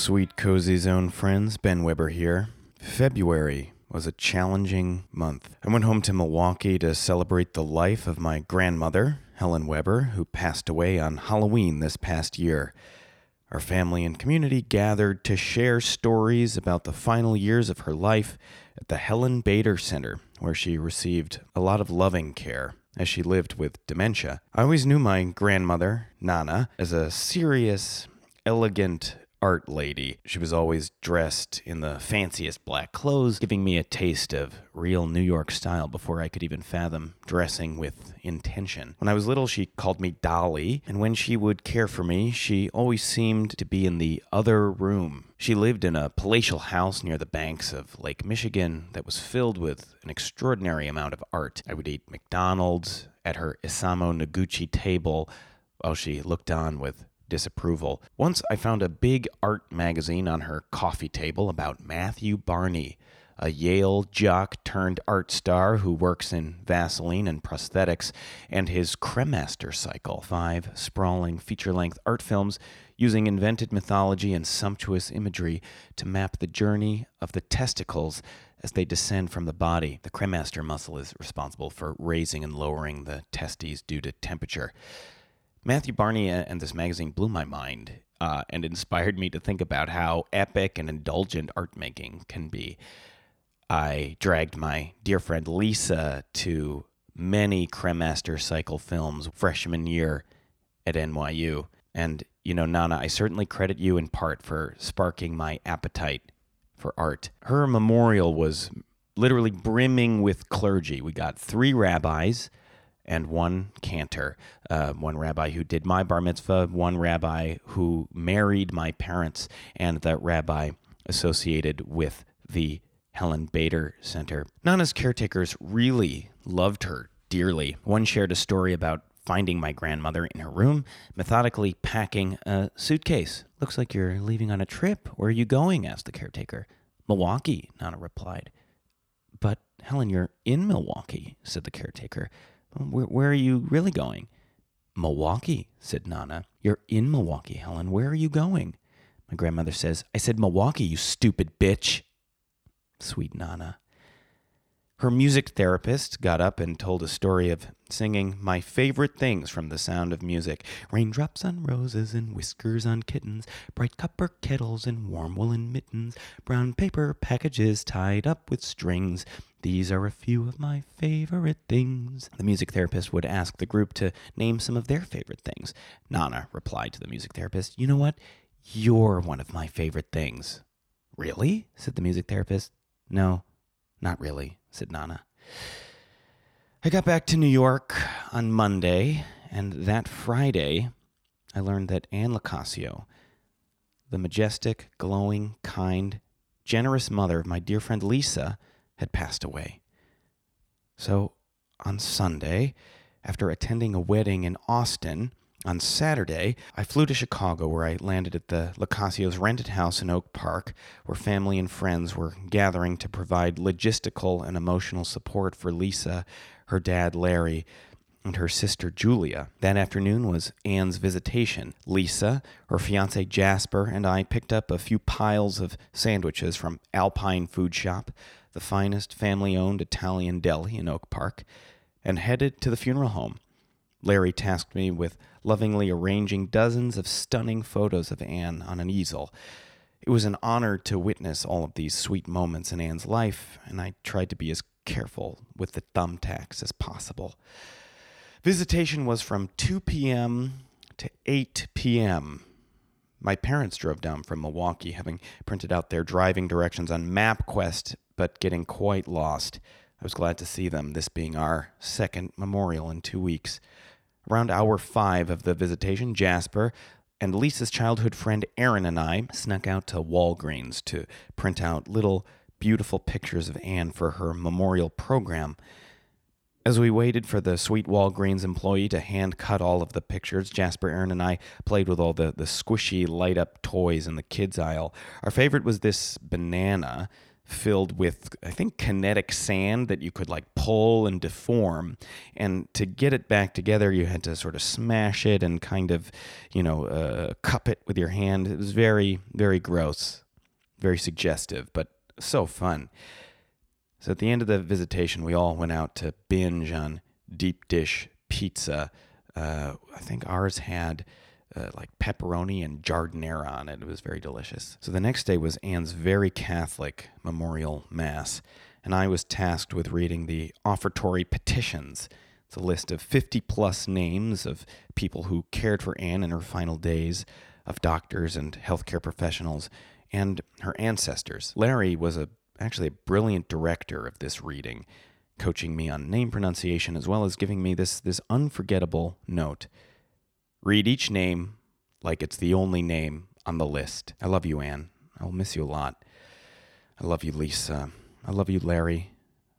sweet Cozy Zone friends. Ben Weber here. February was a challenging month. I went home to Milwaukee to celebrate the life of my grandmother, Helen Weber, who passed away on Halloween this past year. Our family and community gathered to share stories about the final years of her life at the Helen Bader Center, where she received a lot of loving care as she lived with dementia. I always knew my grandmother, Nana, as a serious, elegant art lady. She was always dressed in the fanciest black clothes, giving me a taste of real New York style before I could even fathom dressing with intention. When I was little, she called me Dolly, and when she would care for me, she always seemed to be in the other room. She lived in a palatial house near the banks of Lake Michigan that was filled with an extraordinary amount of art. I would eat McDonald's at her Isamu Noguchi table while she looked on with disapproval. Once I found a big art magazine on her coffee table about Matthew Barney, a Yale jock turned art star who works in Vaseline and prosthetics, and his Cremaster cycle, five sprawling feature length art films using invented mythology and sumptuous imagery to map the journey of the testicles as they descend from the body. The cremaster muscle is responsible for raising and lowering the testes due to temperature. Matthew Barney and this magazine blew my mind uh, and inspired me to think about how epic and indulgent art making can be. I dragged my dear friend Lisa to many Cremaster cycle films freshman year at NYU. And, you know, Nana, I certainly credit you in part for sparking my appetite for art. Her memorial was literally brimming with clergy. We got three rabbis and one cantor, uh, one rabbi who did my bar mitzvah, one rabbi who married my parents, and that rabbi associated with the Helen Bader Center. Nana's caretakers really loved her dearly. One shared a story about finding my grandmother in her room, methodically packing a suitcase. Looks like you're leaving on a trip. Where are you going? asked the caretaker. Milwaukee, Nana replied. But Helen, you're in Milwaukee, said the caretaker. Where, where are you really going? Milwaukee, said Nana. You're in Milwaukee, Helen. Where are you going? My grandmother says, I said Milwaukee, you stupid bitch. Sweet Nana. Her music therapist got up and told a story of singing my favorite things from the sound of music raindrops on roses and whiskers on kittens, bright copper kettles and warm woolen mittens, brown paper packages tied up with strings. These are a few of my favorite things. The music therapist would ask the group to name some of their favorite things. Nana replied to the music therapist, You know what? You're one of my favorite things. Really? said the music therapist. No, not really, said Nana. I got back to New York on Monday, and that Friday, I learned that Anne Locasio, the majestic, glowing, kind, generous mother of my dear friend Lisa, had passed away. So on Sunday, after attending a wedding in Austin, on Saturday, I flew to Chicago where I landed at the Locasio's rented house in Oak Park, where family and friends were gathering to provide logistical and emotional support for Lisa, her dad Larry, and her sister Julia. That afternoon was Anne's visitation. Lisa, her fiance Jasper, and I picked up a few piles of sandwiches from Alpine Food Shop, the finest family owned Italian deli in Oak Park, and headed to the funeral home. Larry tasked me with lovingly arranging dozens of stunning photos of Anne on an easel. It was an honor to witness all of these sweet moments in Anne's life, and I tried to be as careful with the thumbtacks as possible. Visitation was from 2 p.m. to 8 p.m. My parents drove down from Milwaukee, having printed out their driving directions on MapQuest, but getting quite lost. I was glad to see them, this being our second memorial in two weeks. Around hour five of the visitation, Jasper and Lisa's childhood friend Aaron and I snuck out to Walgreens to print out little beautiful pictures of Anne for her memorial program. As we waited for the Sweet Walgreens employee to hand cut all of the pictures, Jasper, Aaron, and I played with all the, the squishy light up toys in the kids' aisle. Our favorite was this banana filled with, I think, kinetic sand that you could like pull and deform. And to get it back together, you had to sort of smash it and kind of, you know, uh, cup it with your hand. It was very, very gross, very suggestive, but so fun. So at the end of the visitation, we all went out to binge on deep dish pizza. Uh, I think ours had uh, like pepperoni and giardiniera on it. It was very delicious. So the next day was Anne's very Catholic memorial mass, and I was tasked with reading the offertory petitions. It's a list of 50 plus names of people who cared for Anne in her final days, of doctors and healthcare professionals, and her ancestors. Larry was a actually a brilliant director of this reading, coaching me on name pronunciation as well as giving me this this unforgettable note. Read each name like it's the only name on the list. I love you, Anne. I'll miss you a lot. I love you, Lisa. I love you, Larry.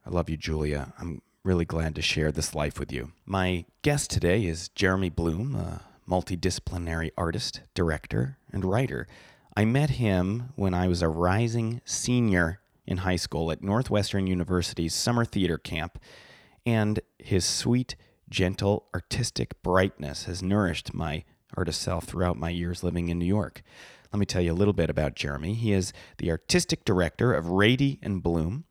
I love you, Julia. I'm really glad to share this life with you. My guest today is Jeremy Bloom, a multidisciplinary artist, director, and writer. I met him when I was a rising senior in high school at Northwestern University's summer theater camp, and his sweet, gentle, artistic brightness has nourished my artist self throughout my years living in New York. Let me tell you a little bit about Jeremy. He is the artistic director of Rady and Bloom,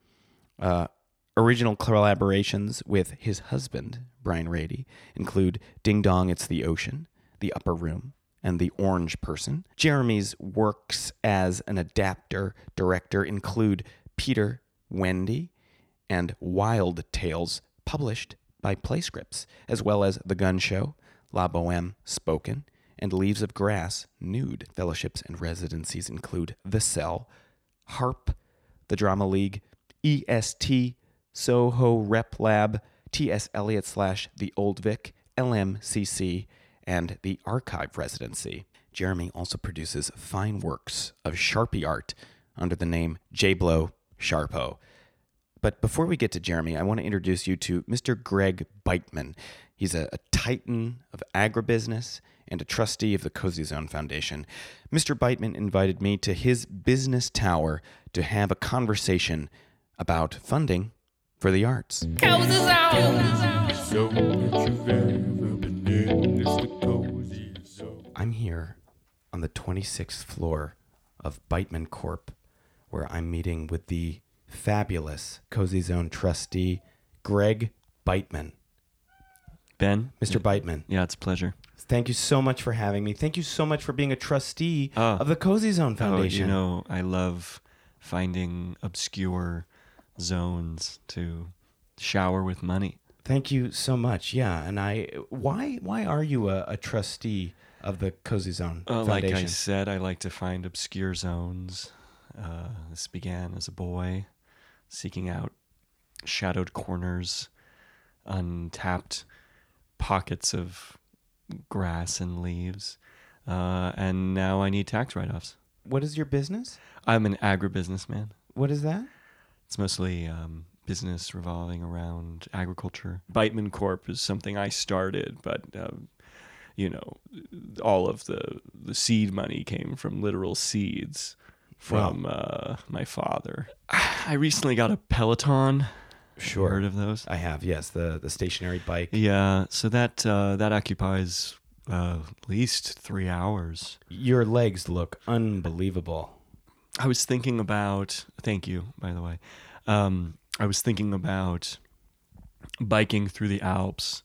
uh, original collaborations with his husband, Brian Rady, include Ding Dong, It's the Ocean, The Upper Room, and The Orange Person. Jeremy's works as an adapter director include Peter, Wendy, and Wild Tales, published by Playscripts, as well as The Gun Show, La Boheme Spoken, and Leaves of Grass Nude. Fellowships and residencies include The Cell, HARP, The Drama League, EST, Soho Rep Lab, T.S. Eliot slash The Old Vic, LMCC, and the Archive Residency. Jeremy also produces fine works of Sharpie art under the name J Blow Sharpo. But before we get to Jeremy, I want to introduce you to Mr. Greg Beitman. He's a, a, titan of agribusiness and a trustee of the Cozy Zone Foundation. Mr. Beitman invited me to his business tower to have a conversation about funding for the arts. Cozy Zone. So that you've ever been in. It's the Cozy Zone. I'm here on the 26th floor of Beitman Corp, where I'm meeting with the fabulous Cozy Zone trustee, Greg Beitman. Ben? Mr. Beitman, Yeah, it's a pleasure. thank you so much for having me. Thank you so much for being a trustee Oh. of the Cozy Zone Foundation. Oh, you know, I love finding obscure zones to shower with money. Thank you so much. Yeah, and I why why are you a, a trustee of the Cozy Zone Uh, like I said, I like to find obscure zones. Uh, this began as a boy, seeking out shadowed corners, untapped pockets of grass and leaves. Uh, and now I need tax write offs. what is your business? I'm an agribusinessman. What is that? It's mostly um, business revolving around agriculture. Beitman Corp is something I started, but um, you know, all of the the seed money came from literal seeds from uh, my father. I recently got a Peloton. Sure. Heard of those? I have, yes, the the stationary bike. Yeah, so that uh, that occupies uh, at least three hours. Your legs look unbelievable. I was thinking about. Thank you, by the way. Um, I was thinking about biking through the Alps,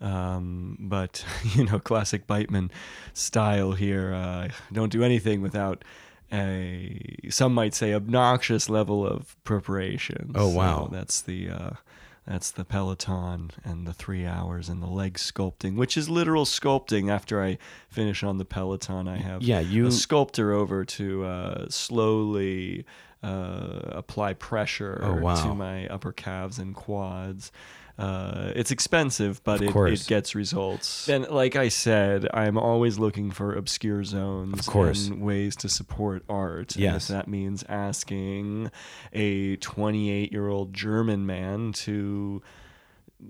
um, but you know, classic Beitman style here. Uh, don't do anything without a some might say obnoxious level of preparation. Oh, wow. So that's the. Uh, that's the Peloton and the three hours and the leg sculpting, which is literal sculpting. After I finish on the Peloton, I have Yeah, you a sculptor over to uh, slowly uh, apply pressure Oh, wow. to my upper calves and quads. Uh, it's expensive, but it, it gets results. And like I said, I'm always looking for obscure zones Of course. and ways to support art. And Yes. if that means asking a 28 year old German man to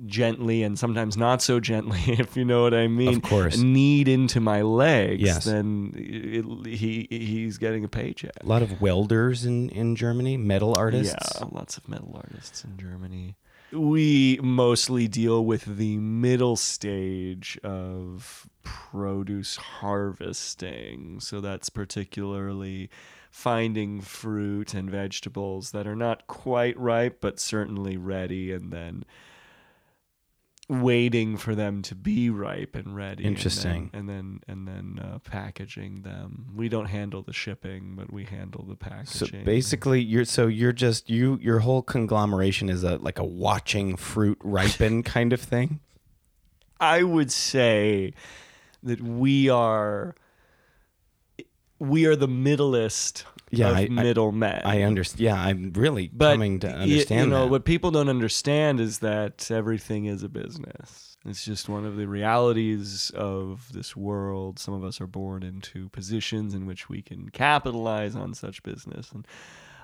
gently and sometimes not so gently, if you know what I mean, Of course. knead into my legs, Yes. then it, he he's getting a paycheck. A lot of welders in, in Germany, metal artists. Yeah, lots of metal artists in Germany. We mostly deal with the middle stage of produce harvesting. So that's particularly finding fruit and vegetables that are not quite ripe, but certainly ready, and then waiting for them to be ripe and ready. and then- Interesting. And then and then, uh, packaging them. We don't handle the shipping, but we handle the packaging. So basically, you're so you're just you your whole conglomeration is a like a watching fruit ripen kind of thing. I would say that we are we are the middlest Yeah, of I- I- middlemen. I understand. Yeah, I'm really but coming to y- understand you know that. what people don't understand is that everything is a business. It's just one of the realities of this world. Some of us are born into positions in which we can capitalize on such business, and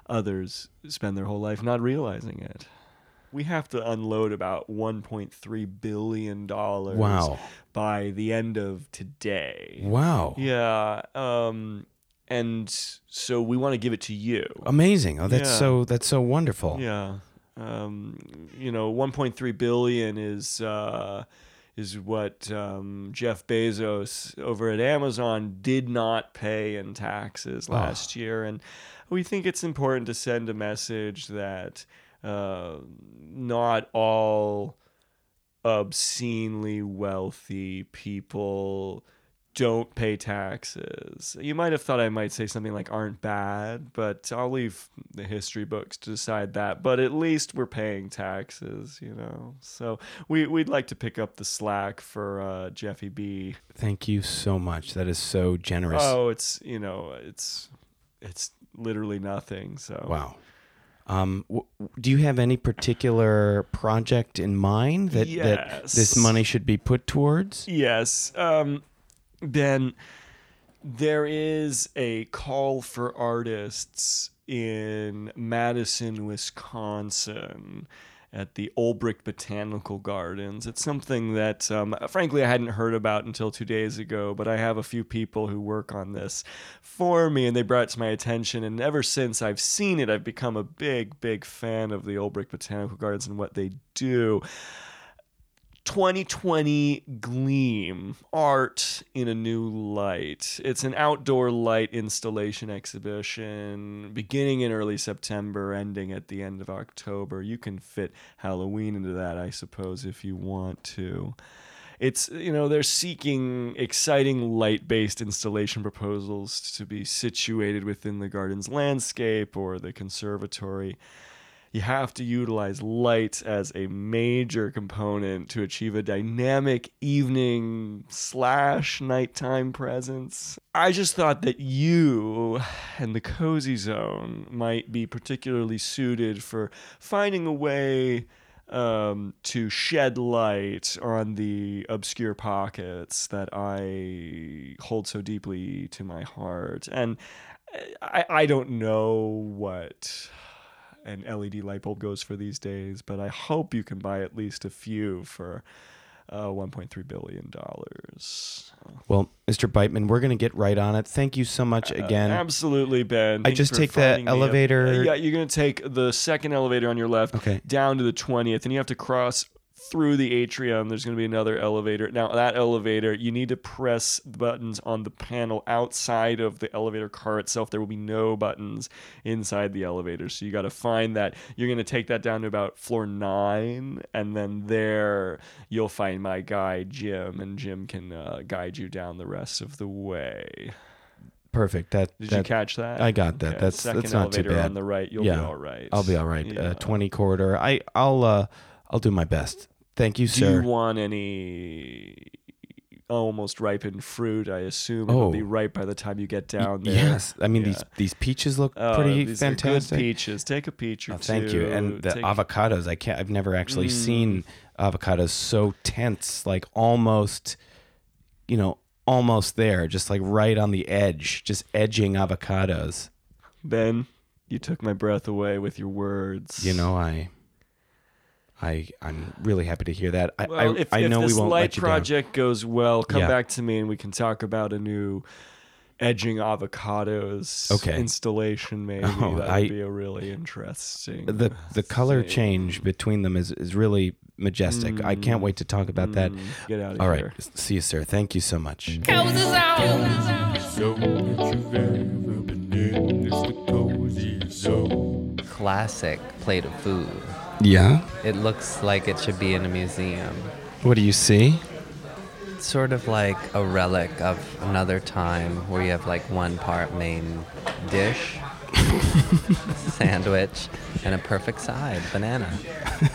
others spend their whole life not realizing it. We have to unload about 1.3 billion dollars Wow. by the end of today. Wow. Yeah, um, and so we want to give it to you. Amazing. Oh, that's Yeah. so that's so wonderful. Yeah. Um, you know, 1.3 billion is uh, is what um, Jeff Bezos over at Amazon did not pay in taxes last year, and we think it's important to send a message that uh, not all obscenely wealthy people don't pay taxes. You might have thought I might say something like aren't bad, but I'll leave the history books to decide that. But at least we're paying taxes, you know. So we we'd like to pick up the slack for uh, Jeffy B. Thank you so much. That is so generous. Oh, it's you know, it's it's literally nothing. So Wow. Um, w- do you have any particular project in mind that, that this money should be put towards? Yes. Um, Ben, there is a call for artists in Madison, Wisconsin at the Olbrich Botanical Gardens. It's something that, um, frankly, I hadn't heard about until two days ago, but I have a few people who work on this for me, and they brought it to my attention. And ever since I've seen it, I've become a big, big fan of the Olbrich Botanical Gardens and what they do. 2020 Gleam Art in a New Light. It's an outdoor light installation exhibition beginning in early September, ending at the end of October. You can fit Halloween into that, I suppose, if you want to. It's, you know, they're seeking exciting light based installation proposals to be situated within the garden's landscape or the conservatory you have to utilize light as a major component to achieve a dynamic evening slash nighttime presence. I just thought that you and the cozy zone might be particularly suited for finding a way um, to shed light on the obscure pockets that I hold so deeply to my heart. And I, I don't know what an LED light bulb goes for these days, but I hope you can buy at least a few for uh, 1.3 billion dollars. Well, Mr. Beitman, we're going to get right on it. Thank you so much again. Absolutely, Ben. I just take that elevator- yeah, you're gonna take the second elevator on your left Okay. down to the 20th, and you have to cross through the atrium. There's gonna be another elevator. Now that elevator, you need to press the buttons on the panel outside of the elevator car itself. There will be no buttons inside the elevator, so you got to find that. You're gonna take that down to about floor nine, and then there you'll find my guy Jim, and Jim can uh, guide you down the rest of the way. Perfect. That, Did that you catch that? I got that. That's- second that's not too bad. on the right. You'll Yeah. be all right. I'll be all right. Yeah. Uh, 20 corridor. I I'll uh I'll do my best. Thank you, sir. Do sir. you want any almost ripened fruit? I assume it'll Oh. be ripe by the time you get down there. Yes. I mean Yeah. these these peaches look Oh, pretty these are fantastic. good peaches. Take a peach or Oh, two. thank you. And the Take- avocados, I can't I've never actually Mm. seen avocados so tense, like almost you know, almost there, just like right on the edge, just edging avocados. Ben, you took my breath away with your words. You know, I I I'm really happy to hear that. I Well, I, if, I if know this we won't light let you down. project goes well, come Yeah. back to me and we can talk about a new edging avocados Okay. installation. Maybe Oh, that would be a really interesting. The the color thing. change between them is is really majestic. I can't wait to talk about that. Mm, Get out of All right, here. see you, sir. Thank you so much. Cozy zone that you've ever been in. It's the cozy zone. classic plate of food. Yeah. It looks like it should be in a museum. What do you see? It's sort of like a relic of another time where you have like one part main dish, sandwich, and a perfect side, banana.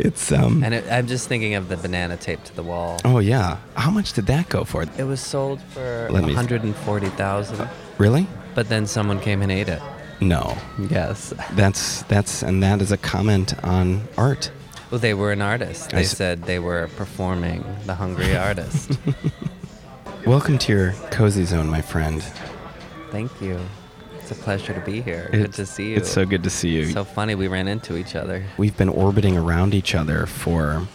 It's um. And it, I'm just thinking of the banana taped to the wall. Oh yeah. How much did that go for? It was sold for Let me- 140,000, Really? but then someone came and ate it. No. Yes. That's that's and that is a comment on art. Well, they were an artist. They s- said they were performing the hungry artist. Welcome to your cozy zone, my friend. Thank you. It's a pleasure to be here. Good to see you. It's so good to see you. So funny we ran into each other We've been orbiting around each other for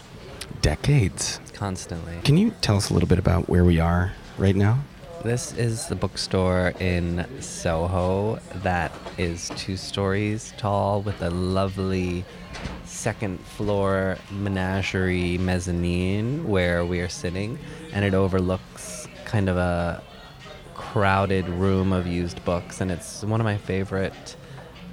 decades. constantly. Can you tell us a little bit about where we are right now? This is the bookstore in Soho that is two stories tall with a lovely second floor menagerie mezzanine where we are sitting, and it overlooks kind of a crowded room of used books, and it's one of my favorite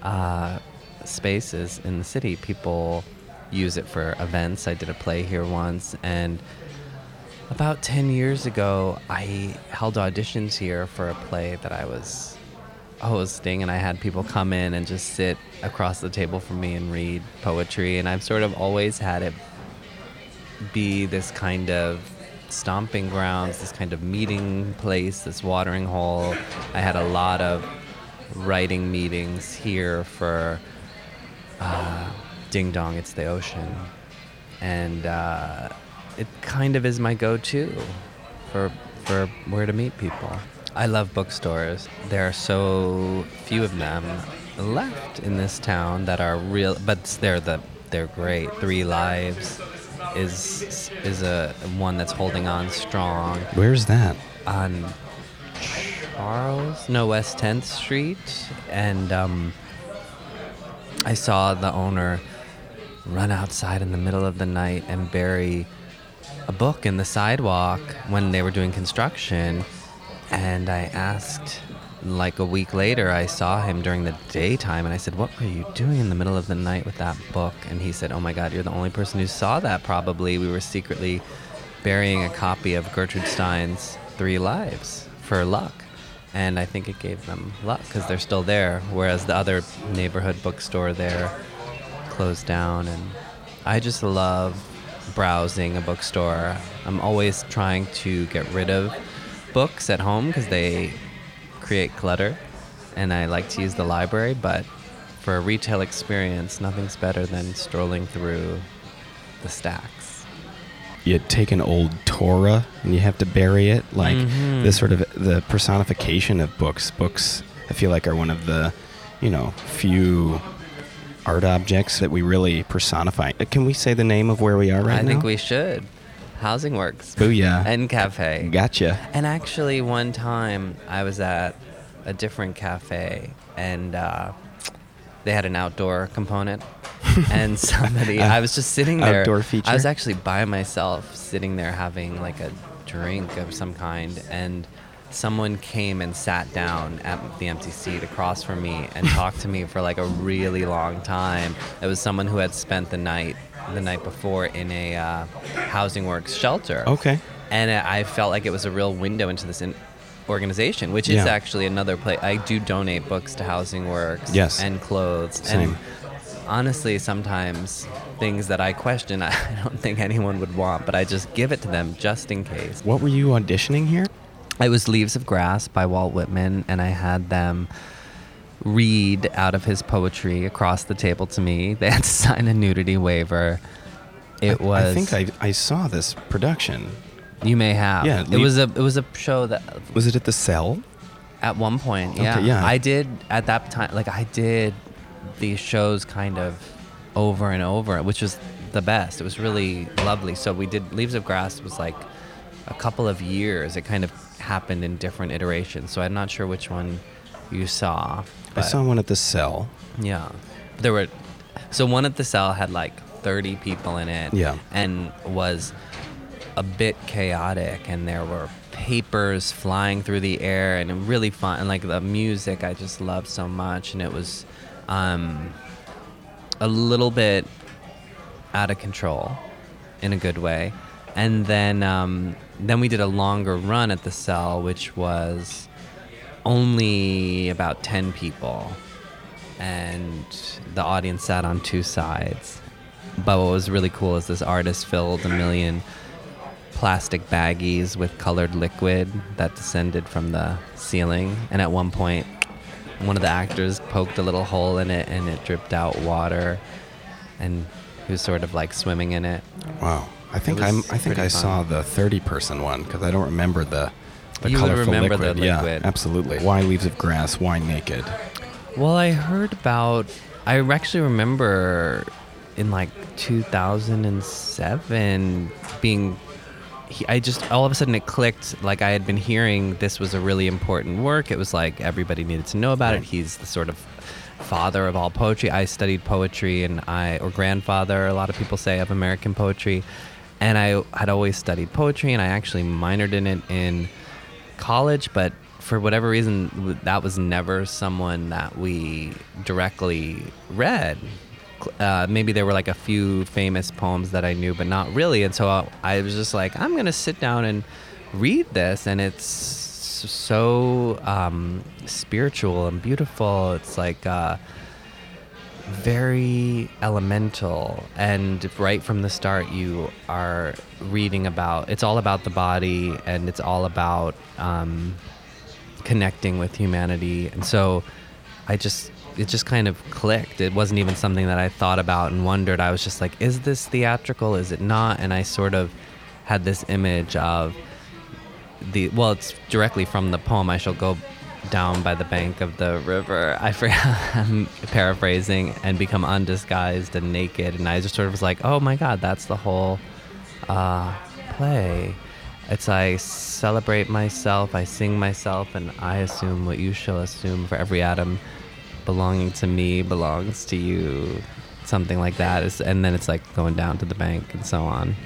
uh, spaces in the city. People use it for events. I did a play here once, and about 10 years ago, I held auditions here for a play that I was hosting, and I had people come in and just sit across the table from me and read poetry. And I've sort of always had it be this kind of stomping grounds, this kind of meeting place, this watering hole. I had a lot of writing meetings here for uh, Ding Dong, It's the Ocean. And uh, it kind of is my go to for, for where to meet people. I love bookstores. There are so few of them left in this town that are real, but they're the they're great. Three Lives is is a one that's holding on strong Where's that? on Charles, no West 10th Street, and um, I saw the owner run outside in the middle of the night and bury a book in the sidewalk when they were doing construction. And I asked, like a week later, I saw him during the daytime, and I said, "What were you doing in the middle of the night with that book?" And he said, "Oh my God, you're the only person who saw that. Probably we were secretly burying a copy of Gertrude Stein's Three Lives for luck." And I think it gave them luck because they're still there, whereas the other neighborhood bookstore there closed down. And I just love browsing a bookstore. I'm always trying to get rid of books at home because they create clutter, and I like to use the library. But for a retail experience, nothing's better than strolling through the stacks. You take an old Torah and you have to bury it. Like Mhm. this sort of the personification of books. Books, I feel like, are one of the, you know, few art objects that we really personify. Uh, Can we say the name of where we are right I now? I think we should. Housing Works Booyah. and Cafe. Gotcha. And actually, one time I was at a different cafe and uh, they had an outdoor component. and somebody, I was just sitting there. Outdoor feature. I was actually by myself, sitting there having like a drink of some kind. And someone came and sat down at the empty seat across from me and talked to me for like a really long time. It was someone who had spent the night the night before in a uh, Housing Works shelter Okay. and I felt like it was a real window into this in- organization, which is Yeah. actually another place. I do donate books to Housing Works, Yes. and clothes, Same. and honestly, sometimes things that I question, I don't think anyone would want, but I just give it to them just in case. What were you auditioning here? It was Leaves of Grass by Walt Whitman, and I had them read out of his poetry across the table to me. They had to sign a nudity waiver. It I, was. I think I, I saw this production. You may have. Yeah, It was a. It was a show that Was it at the Cell? At one point, Okay, yeah. yeah. I did at that time. Like I did these shows kind of over and over, which was the best. It was really lovely. So we did Leaves of Grass was like a couple of years. It kind of happened in different iterations. So I'm not sure which one you saw. I saw one at the cell. yeah. There were so one at the cell had like 30 people in it Yeah. and was a bit chaotic and there were papers flying through the air and really fun and like the music I just loved so much and it was um a little bit out of control in a good way. And then um, then we did a longer run at the cell, which was only about ten people, and the audience sat on two sides. But what was really cool is this artist filled a million plastic baggies with colored liquid that descended from the ceiling, and at one point, one of the actors poked a little hole in it, and it dripped out water, and he was sort of like swimming in it. Wow. I think I'm. I think I fun. saw the 30 person one because I don't remember the. The You colorful remember the liquid. Yeah, absolutely. Why leaves of grass? Why naked? Well, I heard about. I actually remember in like 2007 being. he- I just all of a sudden it clicked. Like I had been hearing this was a really important work. It was like everybody needed to know about it. He's the sort of father of all poetry. I studied poetry and I or grandfather. A lot of people say of American poetry, and I had always studied poetry and I actually minored in it in college, but for whatever reason, that was never someone that we directly read. Uh, maybe there were like a few famous poems that I knew, but not really. And so I, I was just like, I'm going to sit down and read this. And it's so um, spiritual and beautiful. It's like, uh, very elemental and right from the start you are reading about it's all about the body and it's all about um, connecting with humanity. And so i just it just kind of clicked. It wasn't even something that i thought about and wondered. I was just like is this theatrical? Is it not? And i sort of had this image of the well it's directly from the poem i shall go down by the bank of the river. I i'm paraphrasing and become undisguised and naked. And i just sort of was like oh my god that's the whole uh, play. It's i celebrate myself i sing myself and i assume what you shall assume for every atom belonging to me belongs to you. Something like that. and then it's like going down to the bank and so on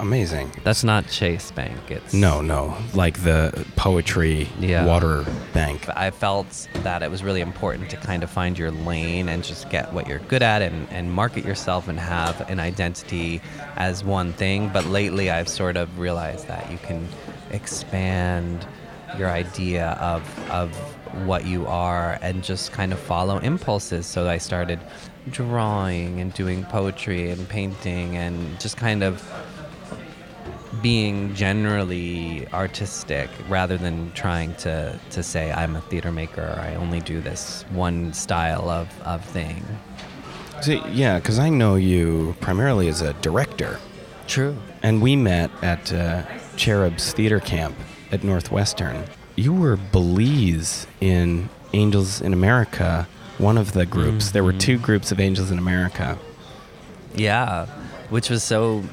Amazing. that's not chase bank it's No, no, like the poetry Yeah. water bank. I felt that it was really important to kind of find your lane and just get what you're good at and, and market yourself and have an identity as one thing. But lately, I've sort of realized that you can expand your idea of, of what you are and just kind of follow impulses. So I started drawing and doing poetry and painting and just kind of being generally artistic rather than trying to, to say I'm a theater maker I only do this one style of, of thing. See, yeah, because I know you primarily as a director, True. and we met at uh, Cherub's Theater Camp at Northwestern. You were Belize in Angels in America, one of the groups. There were two groups of Angels in America. Yeah, which was so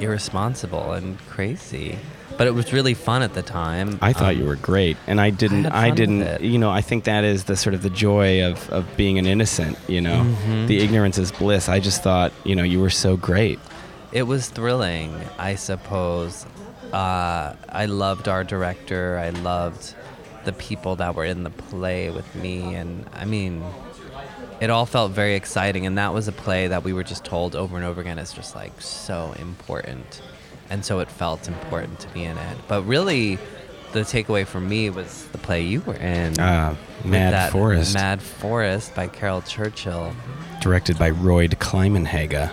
irresponsible and crazy. But it was really fun at the time. I thought Um, you were great, and I didn't. had I, didn't. You know, I think that is the sort of the joy of of being an innocent. You know, Mhm. the ignorance is bliss. I just thought, you know, you were so great. It was thrilling, I suppose. Uh, I loved our director. I loved the people that were in the play with me. And I mean, it all felt very exciting. And that was a play that we were just told over and over again is just like so important. And so it felt important to be in it. But really, the takeaway for me was the play you were in. Uh, Mad Forest, Mad Forest by Caryl Churchill. directed by Royd Kleimenhaga.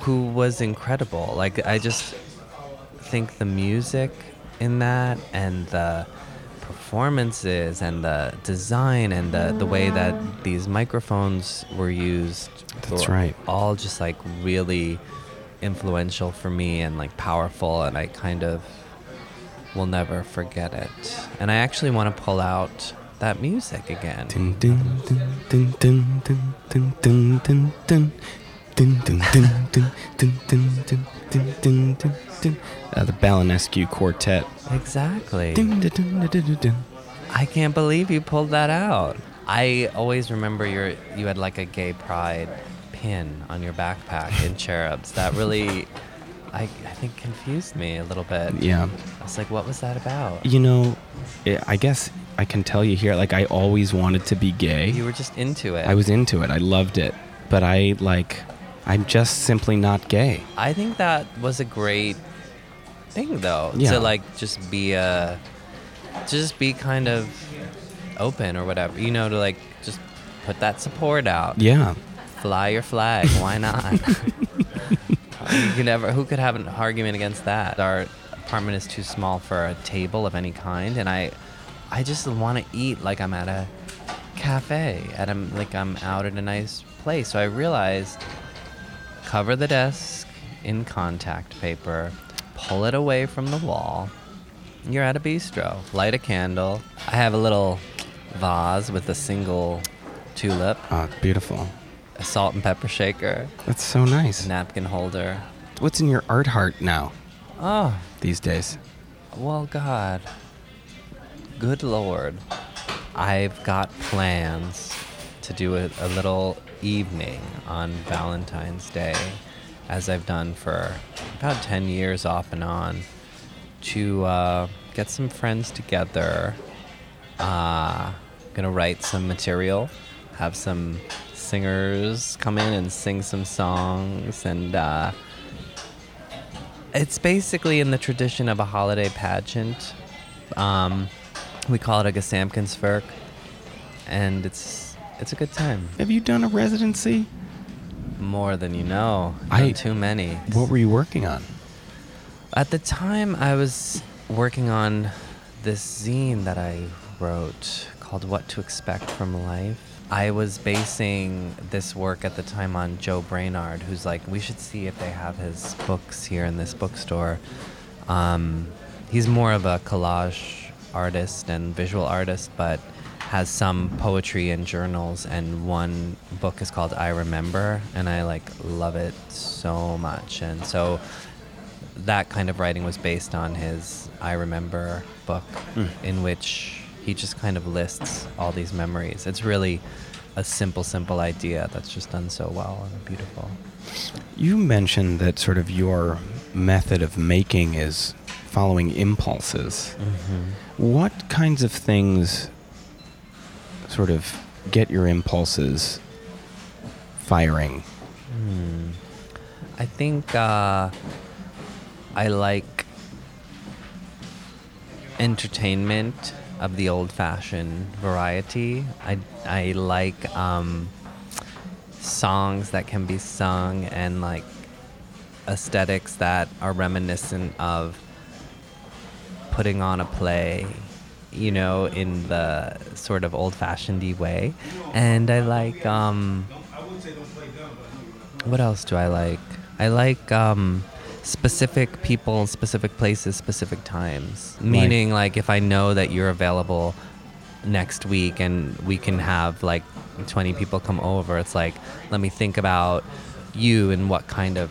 who was incredible. Like I just think the music in that and the performances and the design and the the way that these microphones were used That's were right. all just like really influential for me and like powerful and I kind of will never forget it. And I actually want to pull out that music again. Dun, dun, dun, dun, dun, dun, dun, dun, dun. Dun, dun, dun, dun, dun, dun, dun, dun, dun, dun, dun. Uh, the Balanescu Quartet. Exactly. Dun, dun, dun, dun, dun, dun. I can't believe you pulled that out. I always remember your you had like a gay pride pin on your backpack in cherubs. That really I, I think confused me a little bit. Yeah. I was like, what was that about? You know, I I guess I can tell you here, like, I always wanted to be gay. You were just into it. I was into it. I loved it. But I, like, I'm just simply not gay. I think that was a great thing though. Yeah. To like just be uh, a, just be kind of open or whatever. You know, to like just put that support out. Yeah. Fly your flag. Why not? you could never who could have an argument against that? Our apartment is too small for a table of any kind and I I just want to eat like I'm at a cafe at a like I'm out at a nice place. So I realized cover the desk in contact paper, pull it away from the wall. You're at a bistro. Light a candle. I have a little vase with a single tulip, Oh, beautiful. a salt and pepper shaker, That's so nice. a napkin holder. What's in your art heart now Oh, these days? well, God. Good Lord. I've got plans to do a, a little evening on Valentine's Day, as I've done for about 10 years off and on, to uh, get some friends together. Uh, gonna write some material, have some singers come in and sing some songs, and uh, it's basically in the tradition of a holiday pageant. Um, we call it a Gesamtkunstwerk, and it's it's a good time. Have you done a residency? More than you know. I- too many. What were you working on? At the time, I was working on this zine that I wrote called What to Expect from Life. I was basing this work at the time on Joe Brainard, who's like, we should see if they have his books here in this bookstore. Um, he's more of a collage artist and visual artist, but has some poetry and journals. And one book is called I Remember, and I like love it so much. And so that kind of writing was based on his I Remember book, hmm. in which he just kind of lists all these memories. It's really a simple, simple idea that's just done so well and beautiful. You mentioned that sort of your method of making is following impulses. Mm-hmm. What kinds of things sort of get your impulses firing? Hmm. I think uh, I like entertainment of the old-fashioned variety. I I like um, songs that can be sung and like aesthetics that are reminiscent of putting on a play, you know, in the sort of old-fashioned way. And I like um, what else do I like? I like um, specific people, specific places, specific times. Meaning, like, if I know that you're available next week and we can have like 20 people come over, it's like, let me think about you and what kind of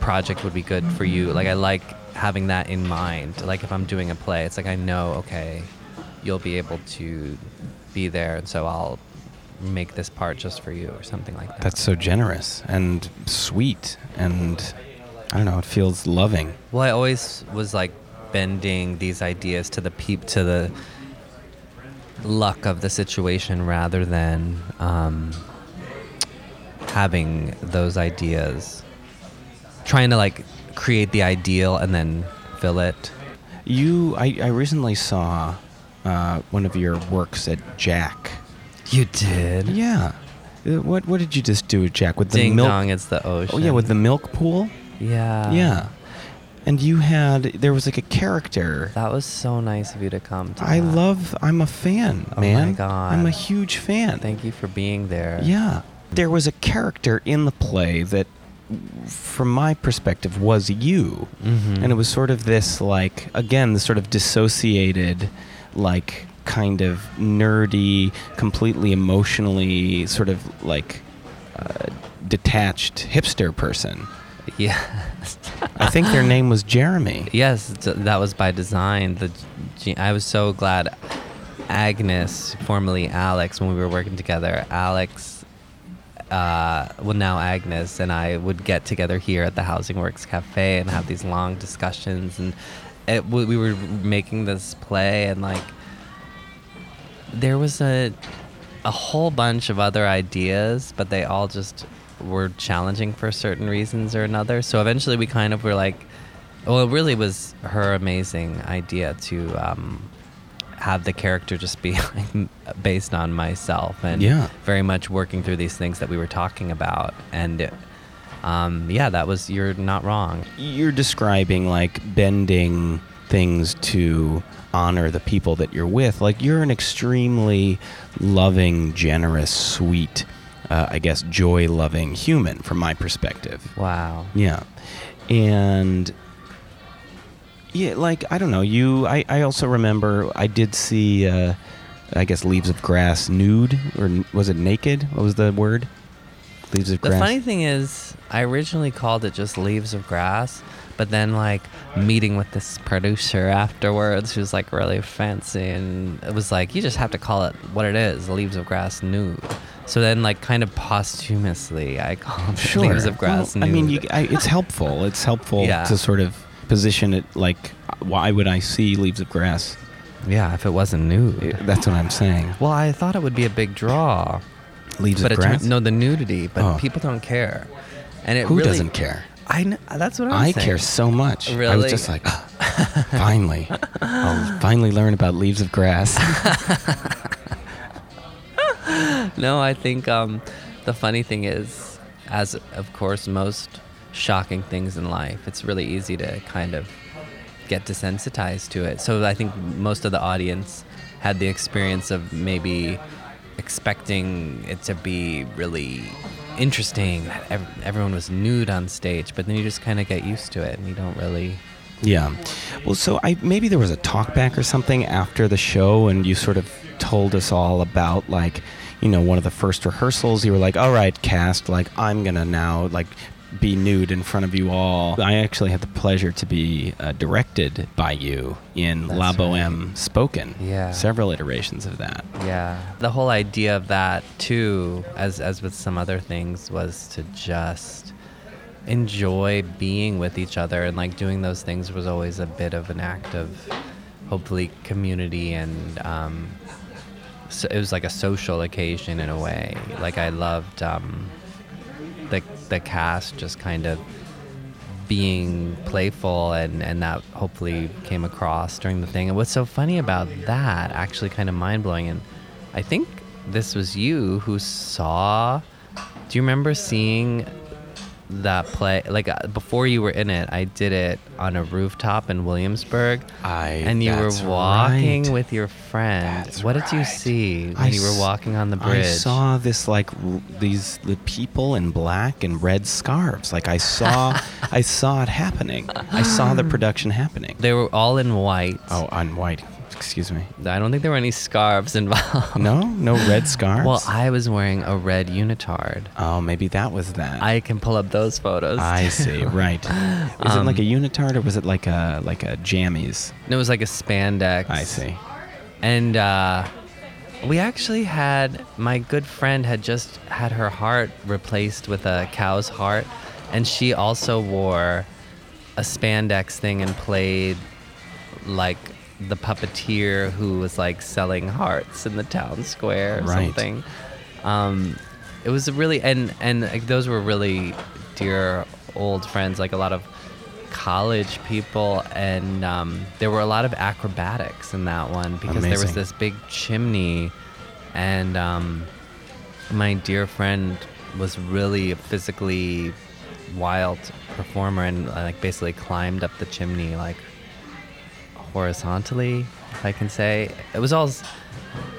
project would be good for you. Like, I like having that in mind. Like, if I'm doing a play, it's like, I know, okay, you'll be able to be there, and so I'll make this part just for you or something like that. That's so generous and sweet and I don't know, it feels loving. Well, I always was like bending these ideas to the peep to the luck of the situation rather than um, having those ideas. Trying to like create the ideal and then fill it. You, I, I recently saw uh, one of your works at Jack. You did. Yeah. Uh, What what did you just do at Jack with the Ding milk? dong, it's the ocean. Oh yeah, with the milk pool. yeah. yeah. And you had there was like a character. That was so nice of you to come. To I that. love. I'm a fan, Oh my. God. I'm a huge fan. Thank you for being there. Yeah. There was a character in the play that, from my perspective, was you. Mhm. And it was sort of this, like, again, this sort of dissociated, like, kind of nerdy, completely emotionally sort of like uh, detached hipster person. Yeah. I think their name was Jeremy. Yes, that was by design. The I was so glad Agnes, formerly Alex, when we were working together, Alex, uh, well now Agnes and I would get together here at the Housing Works Cafe and have these long discussions, and it, we we were making this play, and like there was a a whole bunch of other ideas, but they all just were challenging for certain reasons or another. So eventually, we kind of were like, well, it really was her amazing idea to um, have the character just be like, based on myself and Yeah. very much working through these things that we were talking about. And um, yeah, that was you're not wrong. You're describing like bending things to honor the people that you're with. Like you're an extremely loving, generous, sweet, uh, I guess, joy loving human from my perspective. Wow. Yeah. And yeah, like I don't know, you I, I also remember I did see uh I guess Leaves of Grass nude or was it naked? What was the word? Leaves of The Grass. The funny thing is, I originally called it just Leaves of Grass, but then like meeting with this producer afterwards, who's like really fancy, and it was like you just have to call it what it is, Leaves of Grass nude. So then, like, kind of posthumously, I called it sure. Leaves of Grass Well, I mean, you, I, it's helpful. It's helpful Yeah. to sort of position it like why would I see Leaves of Grass? yeah, if it wasn't nude. That's what I'm saying. well, I thought it would be a big draw, Leaves but of it Grass. turned no the nudity, but Oh. people don't care, and it Who really, doesn't care? I know, that's what I'm saying. I saying. care so much. I was just like, finally, I'll finally learn about Leaves of Grass. no, I think um, the funny thing is, as of course most shocking things in life, it's really easy to kind of get desensitized to it. So I think most of the audience had the experience of maybe expecting it to be really interesting that ev- everyone was nude on stage, but then you just kind of get used to it and you don't really. Yeah. Well, so I maybe there was a talkback or something after the show, and you sort of told us all about like, you know, one of the first rehearsals. You were like, "All right, cast, like I'm gonna now like be nude in front of you all." I actually had the pleasure to be uh, directed by you in That's La right. Boheme Spoken. Yeah. Several iterations of that. Yeah. The whole idea of that too, as as with some other things, was to just enjoy being with each other and like doing those things was always a bit of an act of hopefully community and um, so it was like a social occasion in a way. Like I loved um, the the cast just kind of being playful and and that hopefully came across during the thing. And what's so funny about that, actually kind of mind blowing, and I think this was you who saw. Do you remember seeing that play? Like uh, before you were in it, I did it on a rooftop in Williamsburg. I And you were that's walking right. with your friend. That's what did you right. see when I you were s- walking on the bridge? I saw this like r- these the people in black and red scarves. Like I saw, I saw it happening. I saw the production happening. They were all in white. Oh, on white. Excuse me. I don't think there were any scarves involved. No, no red scarves. Well, I was wearing a red unitard. oh, maybe that was that. I can pull up those photos. I see. Right. Was it like a unitard or was it like a like a jammies? And it was like a spandex. I see. And uh, we actually had my good friend had just had her heart replaced with a cow's heart, and she also wore a spandex thing and played like the puppeteer who was like selling hearts in the town square or Right. something. Um, it was really and and like, those were really dear old friends, like a lot of college people, and um, there were a lot of acrobatics in that one because there was this big chimney, and um, my dear friend was really a physically wild performer and like basically climbed up the chimney like horizontally, if I can say. It was all,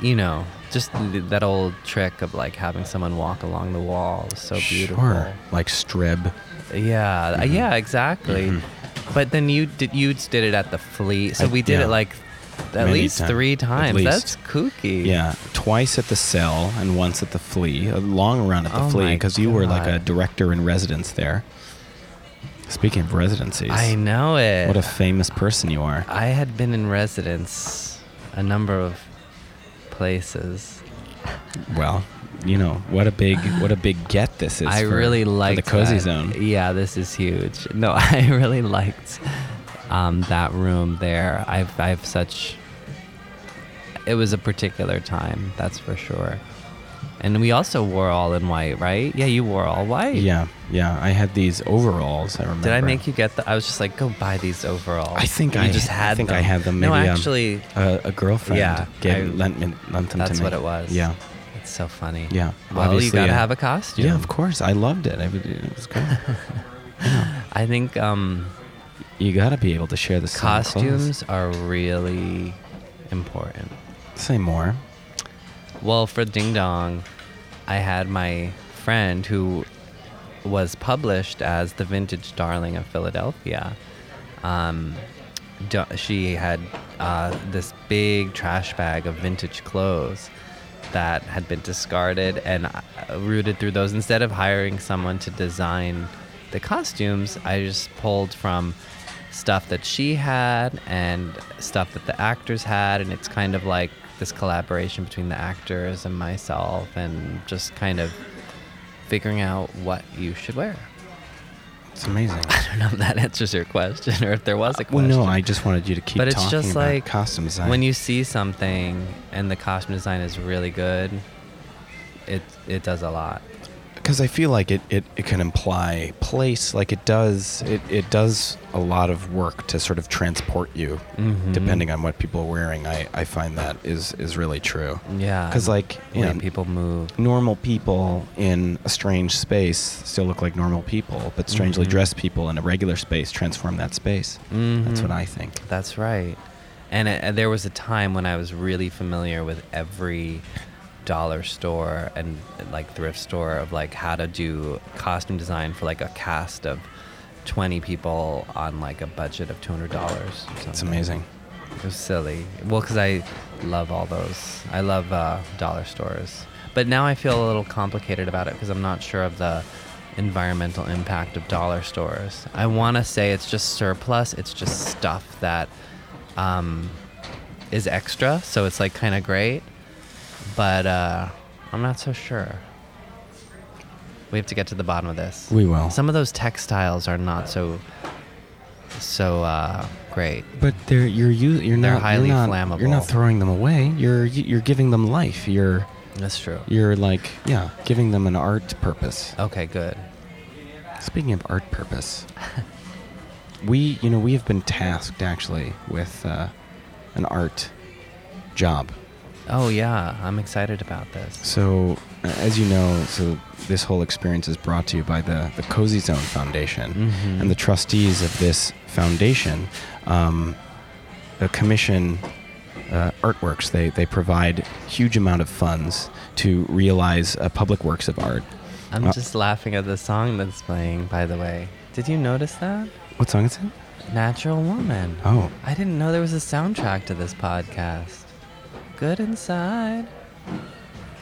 you know, just that old trick of like having someone walk along the wall was so beautiful. Sure. Like Streb. Yeah, uh, yeah, exactly. But then you did you did it at the Flea, so Mm-hmm. I- we did yeah. it like At many least times. three times. least. That's kooky. Yeah, twice at the cell and once at the flea. A long run at the Oh flea because you were like a director in residence there. Speaking of residencies, I know it. what a famous person you are. I had been in residence a number of places. Well, you know what a big what a big get this is. I for- really for liked the cozy that. zone. Yeah, this is huge. No, I really liked um, that room there. I've I've such. It was a particular time, that's for sure. And we also wore all in white, right? Yeah, you wore all white. Yeah, yeah. I had these overalls. I remember. Did I make you get the? I was just like, go buy these overalls. I think I just had. I think I had them. No, Maybe, um, actually, A, a girlfriend. Yeah, gave, I- lent, me, lent them that's to me. That's what it was. Yeah, it's so funny. yeah. Well, you gotta uh, have a costume. Yeah, of course. I loved it. I it was great. I think um, you got to be able to share the costumes are really important. Say more. Well, for Ding Dong, I had my friend who was published as the vintage darling of Philadelphia. Um, she had uh, this big trash bag of vintage clothes that had been discarded and rooted through those. Instead of hiring someone to design the costumes, I just pulled from stuff that she had and stuff that the actors had, and it's kind of like this collaboration between the actors and myself, and just kind of figuring out what you should wear. It's amazing. I don't know if that answers your question or if there was a uh, question. well, question. no, I just wanted you to keep but it's just like costume design. when you see something and the costume design is really good, it it does a lot. Because I feel like it, it, it can imply place like it does it, it does a lot of work to sort of transport you Mhm. depending on what people are wearing I, I find that is is really true Yeah, because like you know people move. normal people in a strange space still look like normal people but strangely Mhm. dressed people in a regular space transform that space that's what Mhm. I think That's right. And it, and there was a time when I was really familiar with every dollar store and like thrift store of like how to do costume design for like a cast of 20 people on like a budget of $200 it's amazing It was silly. Well, because I love all those. I love uh, dollar stores. But now I feel a little complicated about it because I'm not sure of the environmental impact of dollar stores. I want to say it's just surplus. It's just stuff that um, is extra, so it's like kind of great. But uh, I'm not so sure. We have to get to the bottom of this. we will Some of those textiles are not so so uh, great. But they're you're you you're They're not highly you're not, flammable. You're not throwing them away. You're you're giving them life. You're That's true. you're like yeah, giving them an art purpose. Okay, good. Speaking of art purpose, we you know we have been tasked actually with uh, an art job. Oh yeah, I'm excited about this. So uh, as you know, so this whole experience is brought to you by the the Cozy Zone Foundation. Mhm. and the trustees of this foundation um, uh, commission uh, artworks. They they provide huge amount of funds to realize uh, public works of art. I'm Uh, just laughing at the song that's playing. By the way, did you notice that? What song is it? Natural Woman. Oh, I didn't know there was a soundtrack to this podcast. Good inside.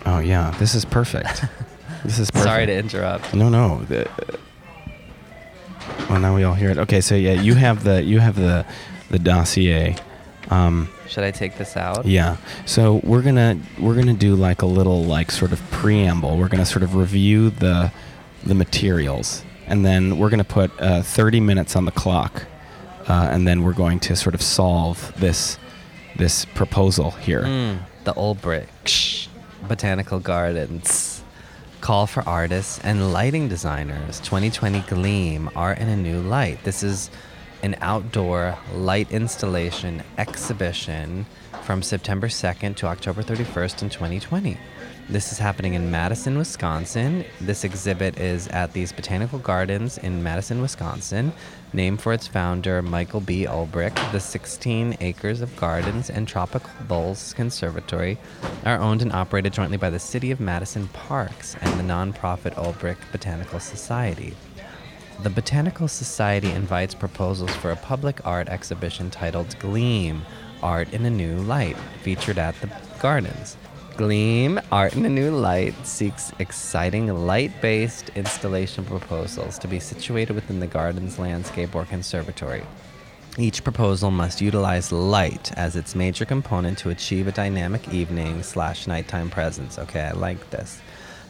oh yeah. This is perfect. this is perfect. Sorry to interrupt. No, no. The, well, now we all hear it. Okay, so yeah, you have the you have the the dossier. Um, Should I take this out? Yeah. So we're gonna we're gonna do like a little like sort of preamble. We're gonna sort of review the the materials, and then we're gonna put uh, 30 minutes on the clock, uh, and then we're going to sort of solve this this proposal here. Mm, the Olbrich Botanical Gardens. Call for artists and lighting designers. 2020 Gleam Art in a New Light. This is an outdoor light installation exhibition from September 2nd to October 31st in 2020. This is happening in Madison, Wisconsin. This exhibit is at these botanical gardens in Madison, Wisconsin, named for its founder, Michael B. Olbrich. The 16 acres of gardens and Tropical Bolz Conservatory are owned and operated jointly by the City of Madison Parks and the nonprofit Olbrich Botanical Society. The Botanical Society invites proposals for a public art exhibition titled Gleam Art in a New Light, featured at the Gardens. Gleam Art in a New Light seeks exciting light based installation proposals to be situated within the garden's landscape or conservatory. Each proposal must utilize light as its major component to achieve a dynamic evening slash nighttime presence. Okay, I like this.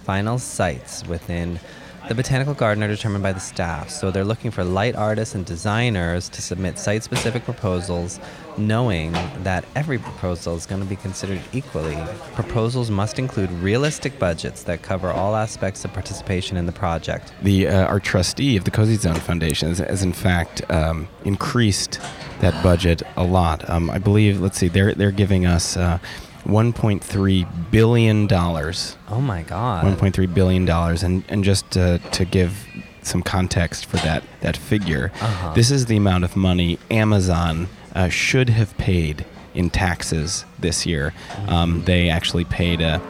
Final sites within the botanical garden are determined by the staff, so they're looking for light artists and designers to submit site specific proposals, knowing that every proposal is going to be considered equally. Proposals must include realistic budgets that cover all aspects of participation in the project. The uh, our trustee of the Cozy Zone Foundation has, has in fact um, increased that budget a lot. Um, I believe. Let's see. They're they're giving us. Uh, 1.3 billion dollars. Oh my god. 1.3 billion dollars. And and just uh, to give some context for that that figure Uh-huh. this is the amount of money amazon uh, should have paid in taxes this year. Um, they actually paid a,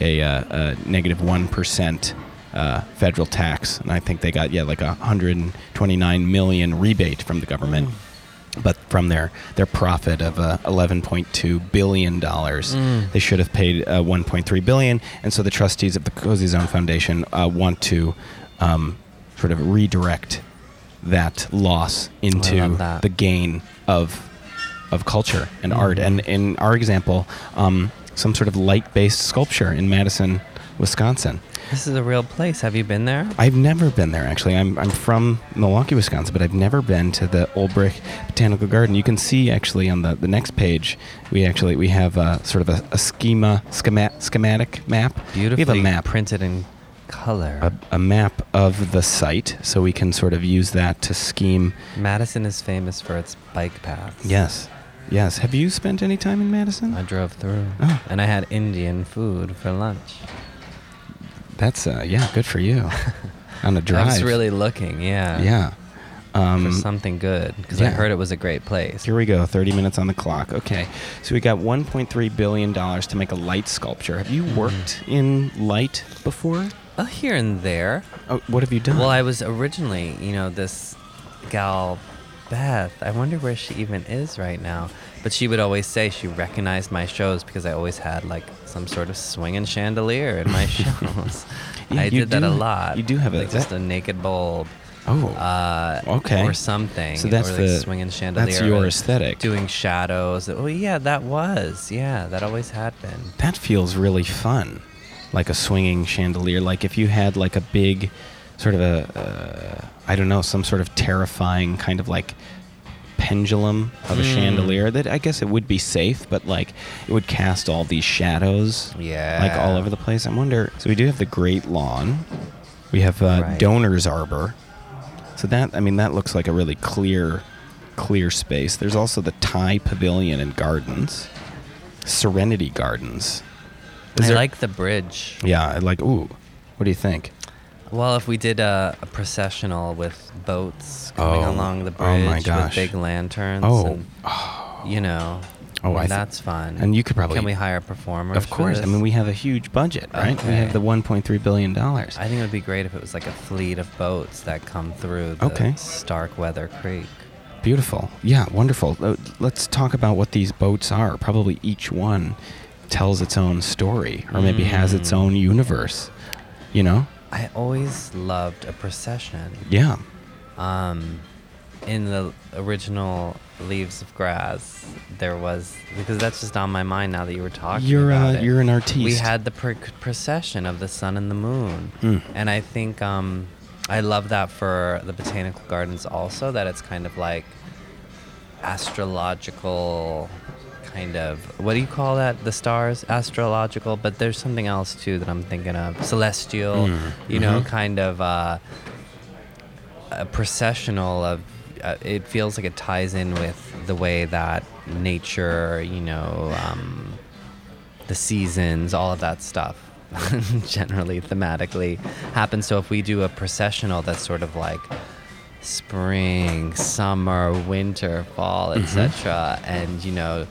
a, uh, a negative 1 uh, federal tax. And i think they got yeah like a 129 million rebate from the government but from their their profit of uh, 11.2 billion dollars, Mm. they should have paid uh, 1.3 billion. And so the trustees of the Cozy Zone Foundation uh, want to um, sort of redirect that loss into that. the gain of of culture and art. And in our example, um, some sort of light-based sculpture in Madison, Wisconsin. This is a real place. Have you been there? I've never been there actually. I'm, I'm from Milwaukee, Wisconsin, but I've never been to the Olbrich Botanical Garden. You can see actually on the, the next page, we actually we have a, sort of a, a schema schema, schematic map. Beautifully we have a map, printed in color. a, a map of the site, so we can sort of use that to scheme. Madison is famous for its bike paths. Yes, yes. Have you spent any time in Madison? I drove through. Oh. And I had Indian food for lunch. That's uh, yeah, good for you. on a drive. I was really looking, yeah. yeah. Um, For something good. Because I heard it was a great place. Here we go, 30 minutes on the clock. Okay. So we got 1.3 billion dollars to make a light sculpture. Have you Mm-hmm. worked in light before? Uh, here and there. Oh, what have you done? Well, I was originally, you know, this gal, Beth. I wonder where she even is right now. But she would always say she recognized my shows because I always had like some sort of swinging chandelier in my shows. Yeah, I did that a lot. you do have a- like just that- a naked bulb. oh, Uh, Okay. Or something. So that's or like the- swinging chandelier. that's your aesthetic. Doing shadows. Oh yeah, that was. Yeah, that always had been. that feels really fun. Like a swinging chandelier. Like if you had like a big, sort of a, uh, I don't know, some sort of terrifying kind of like pendulum of a Hmm. chandelier that I guess it would be safe, but like it would cast all these shadows. Yeah. like all over the place. I wonder. So we do have the Great Lawn. We have uh, Right. Donors Arbor. So that I mean that looks like a really clear, clear space. There's also the Thai Pavilion and Gardens, Serenity Gardens. Is I there- like the bridge. Yeah, I like. Ooh, what do you think? Well, if we did a, a processional with boats coming Oh. along the Oh bridge my with big lanterns, Oh. and, you know, Oh, thi- that's fun. and you could probably- can we hire performers? Of course. I mean, we have a huge budget, right? We have the 1.3 billion dollars. I think it would be great if it was like a fleet of boats that come through the Okay. Starkweather Creek. Beautiful. Yeah, wonderful. Uh, Let's talk about what these boats are. Probably each one tells its own story or maybe has its Mm. own universe. You know? I always loved a procession. Yeah. Um, in the original Leaves of Grass, there was because that's just on my mind now that you were talking You're about uh, it. you're an artiste. We had the pr- procession of the sun and the moon, Mm. and I think um, I love that for the botanical gardens also. That it's kind of like astrological, kind of what do you call that? The stars, astrological, but there's something else too that I'm thinking of, celestial. Mm, You know, mhm. kind of uh, a processional of. Uh, it feels like it ties in with the way that nature, you know, um, the seasons, all of that stuff, generally thematically happens. So if we do a processional that's sort of like spring, summer, winter, fall, etc., and you know,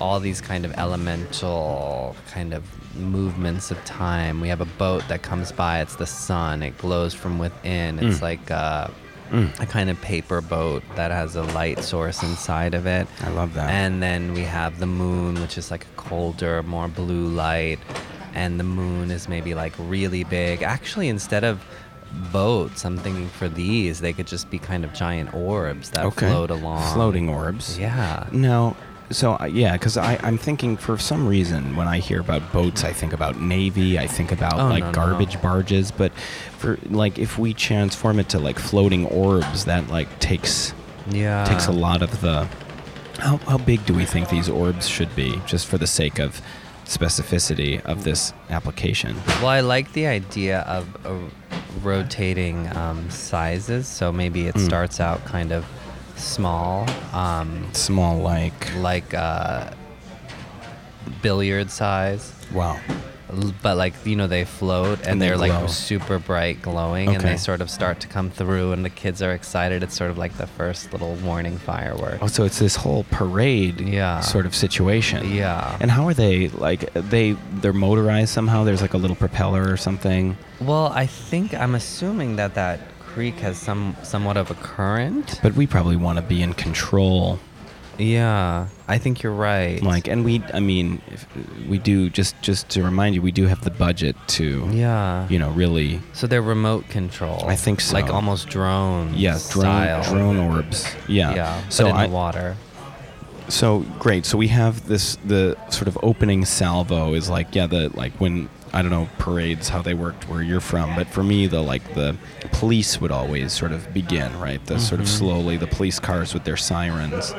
all these kind of elemental kind of movements of time. We have a boat that comes by. It's the sun. It glows from within. It's Mm. like uh, Mm. a kind of paper boat that has a light source inside of it. I love that. And then we have the moon, which is like a colder, more blue light. And the moon is maybe like really big. Actually, instead of boats, I'm thinking for these, they could just be kind of giant orbs that okay. float along. Floating orbs. Yeah. No. So uh, yeah, because I'm thinking for some reason when I hear about boats, I think about navy. I think about Oh, like no, no. garbage barges. But for like if we transform it to like floating orbs, that like takes Yeah. takes a lot of the. How how big do we think these orbs should be, just for the sake of specificity of this application? Well, I like the idea of uh, rotating um, sizes. So maybe it Mm. starts out kind of small, um, Small like like uh, billiard size. wow. L- But like you know, they float and, And they they're glow. like super bright, glowing, and Okay. they sort of start to come through, and the kids are excited. It's sort of like the first little warning firework. Oh, so it's this whole parade Yeah. sort of situation. Yeah. And how are they like they they're motorized somehow? There's like a little propeller or something. Well, I think I'm assuming that that creek has some somewhat of a current. But we probably want to be in control. Yeah, I think you're right. Like and we I mean if we do just just to remind you we do have the budget to yeah. you know really So they're remote control. I think so. Like almost drone. yeah, drone drone orbs. Yeah. Yeah. So but in I the water. So great. So we have this the sort of opening salvo is like yeah the like when I don't know parades how they worked where you're from, but for me the like the police would always sort of begin right the sort of Mhm. slowly the police cars with their sirens.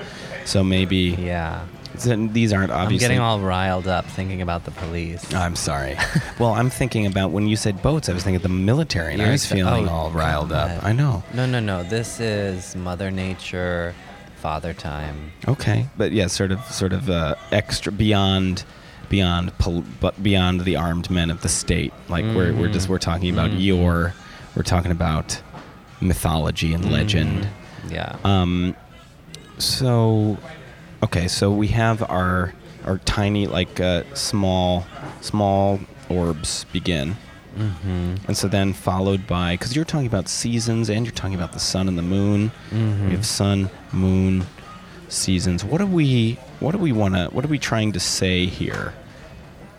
So maybe Yeah. these aren't obviously. I'm getting all riled up thinking about the police. I'm sorry. well, I'm thinking about when you said boats, I was thinking of the military, and I You're was ex- feeling oh, all riled up. I know. No, no, no. This is Mother Nature, Father Time. Okay, but yeah, sort of, sort of uh, extra beyond, beyond, pol- but beyond the armed men of the state. Like we're we're just Mhm. we're talking about Mhm. Eeyore, we're talking about mythology and legend. Mhm. Yeah. Um, so, okay, so we have our our tiny like uh, small small orbs begin. mm-hmm. And so then followed by, because you're talking about seasons and you're talking about the sun and the moon. Mhm. We have sun, moon, seasons. What do we, what do we want to, what are we trying to say here?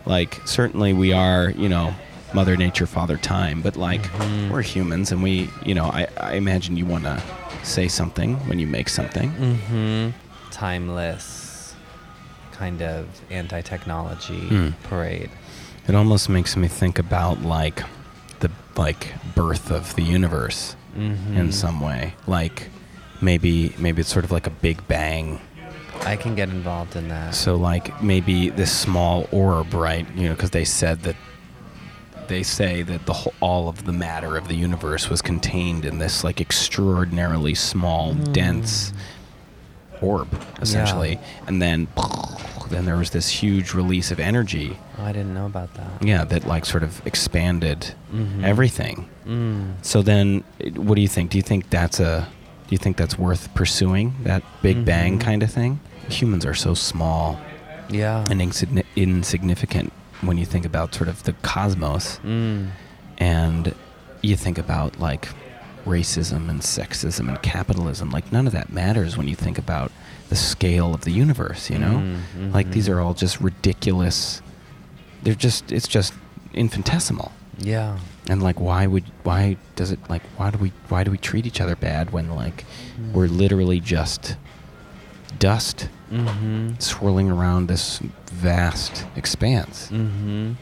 Like, certainly we are, you know, Mother Nature, Father Time, but like, Mhm. we're humans and we, you know, I, I imagine you want to say something when you make something. Mm-hmm. Timeless kind of anti-technology Mm. parade. It almost makes me think about like the like birth of the universe. Mm-hmm. in some way. Like maybe maybe it's sort of like a big bang. I can get involved in that. So like maybe this small orb, right? You know, because they said that they say that the whole, all of the matter of the universe was contained in this like extraordinarily small, dense orb, essentially. And then then there was this huge release of energy. Oh, I didn't know about that. Yeah, that like sort of expanded Mhm. everything. Mm. So then, what do you think? Do you think that's a? Do you think that's worth pursuing? That Big Bang Mhm. kind of thing? Humans are so small Yeah. and insigni- insignificant when you think about sort of the cosmos, Mm. and you think about like racism and sexism and capitalism. Like none of that matters when you think about the scale of the universe. You know, Mm, like these are all just ridiculous. They're just. It's just infinitesimal. Yeah. and like why would why does it like why do we why do we treat each other bad when like we're literally just dust Mm-hmm. swirling around this vast expanse Mm-hmm.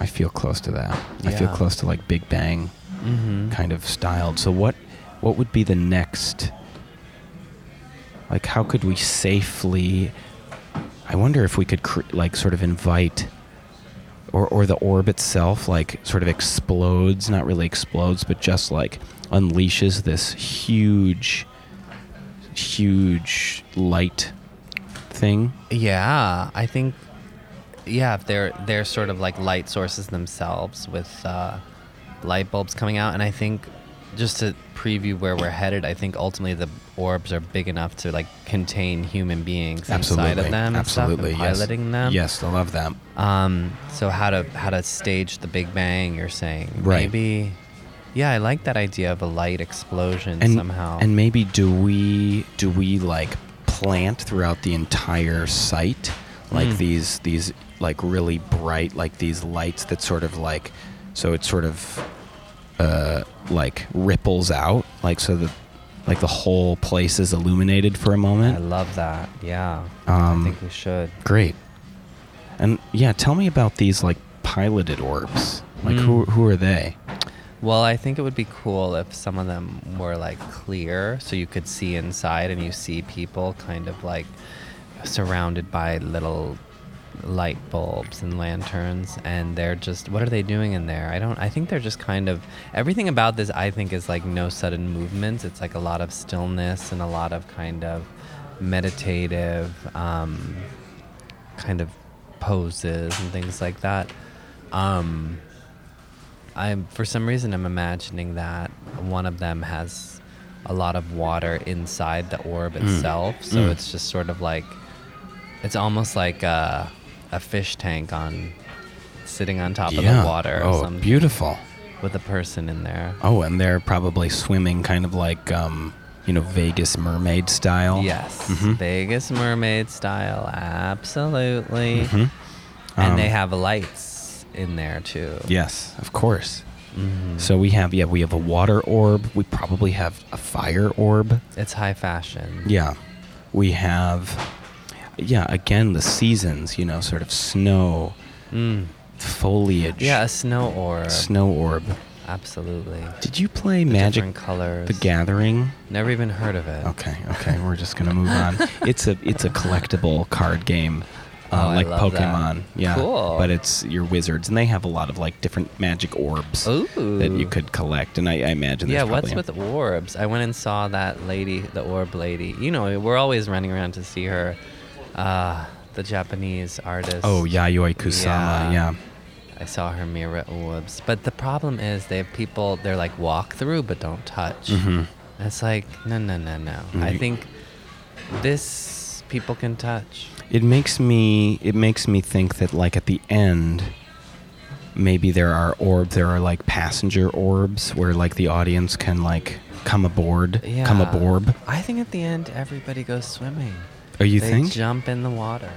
i feel close to that i feel close to like big bang Mm-hmm. kind of styled so what what would be the next like how could we safely i wonder if we could cr- like sort of invite or or the orb itself like sort of explodes not really explodes but just like unleashes this huge huge light thing Yeah, I think. Yeah, if they're they're sort of like light sources themselves with uh, light bulbs coming out, and I think just to preview where we're headed, I think ultimately the orbs are big enough to like contain human beings inside of them, and stuff, and absolutely yes. piloting them. yes i love that Um. So how to how to stage the Big Bang? You're saying Right. maybe Yeah, I like that idea of a light explosion and somehow. and maybe do we do we like plant throughout the entire site like Mm. these these like really bright like these lights that sort of like so it sort of uh like ripples out like so that like the whole place is illuminated for a moment I love that. Yeah. Um, I think we should. great and yeah tell me about these like piloted orbs like who Mm. who are they Well, I think it would be cool if some of them were like clear so you could see inside and you see people kind of like surrounded by little light bulbs and lanterns and they're just what are they doing in there? I don't I think they're just kind of everything about this I think is like no sudden movements. It's like a lot of stillness and a lot of kind of meditative um kind of poses and things like that. Um I'm for some reason I'm imagining that one of them has a lot of water inside the orb itself, so Mm. it's just sort of like it's almost like a, a fish tank on sitting on top of the water or oh something beautiful with a person in there. Oh, and they're probably swimming kind of like, um, you know, Vegas mermaid style. Yes, Mhm. Vegas mermaid style, absolutely. Mhm. And they Um, have lights in there too. Yes, of course. Mhm. So we have, yeah, we have a water orb. We probably have a fire orb. it's high fashion. Yeah. We have, yeah, again, the seasons, you know, sort of snow, Mm. foliage. Yeah, a snow orb. Snow orb. Absolutely. Did you play The Magic colors. the Gathering? Never even heard of it. Okay, okay, we're just gonna move on. It's a it's a collectible card game, uh, Oh, like love that. Pokemon. Yeah, Cool. But it's your wizards, and they have a lot of like different magic orbs Ooh. that you could collect. And I, I imagine Yeah, what's with orbs? I went and saw that lady, the orb lady. You know, we're always running around to see her. Uh, the Japanese artist. oh Yayoi Kusama. Yeah. Yeah. I saw her mirror orbs. But the problem is they have people, they're like walk through but don't touch. Mhm. It's like, no, no, no, no. Mm, I think this people can touch. It makes me it makes me think that like at the end maybe there are orbs there are like passenger orbs where like the audience can like come aboard Yeah. come aboard I think at the end, everybody goes swimming. oh you they think jump in the water.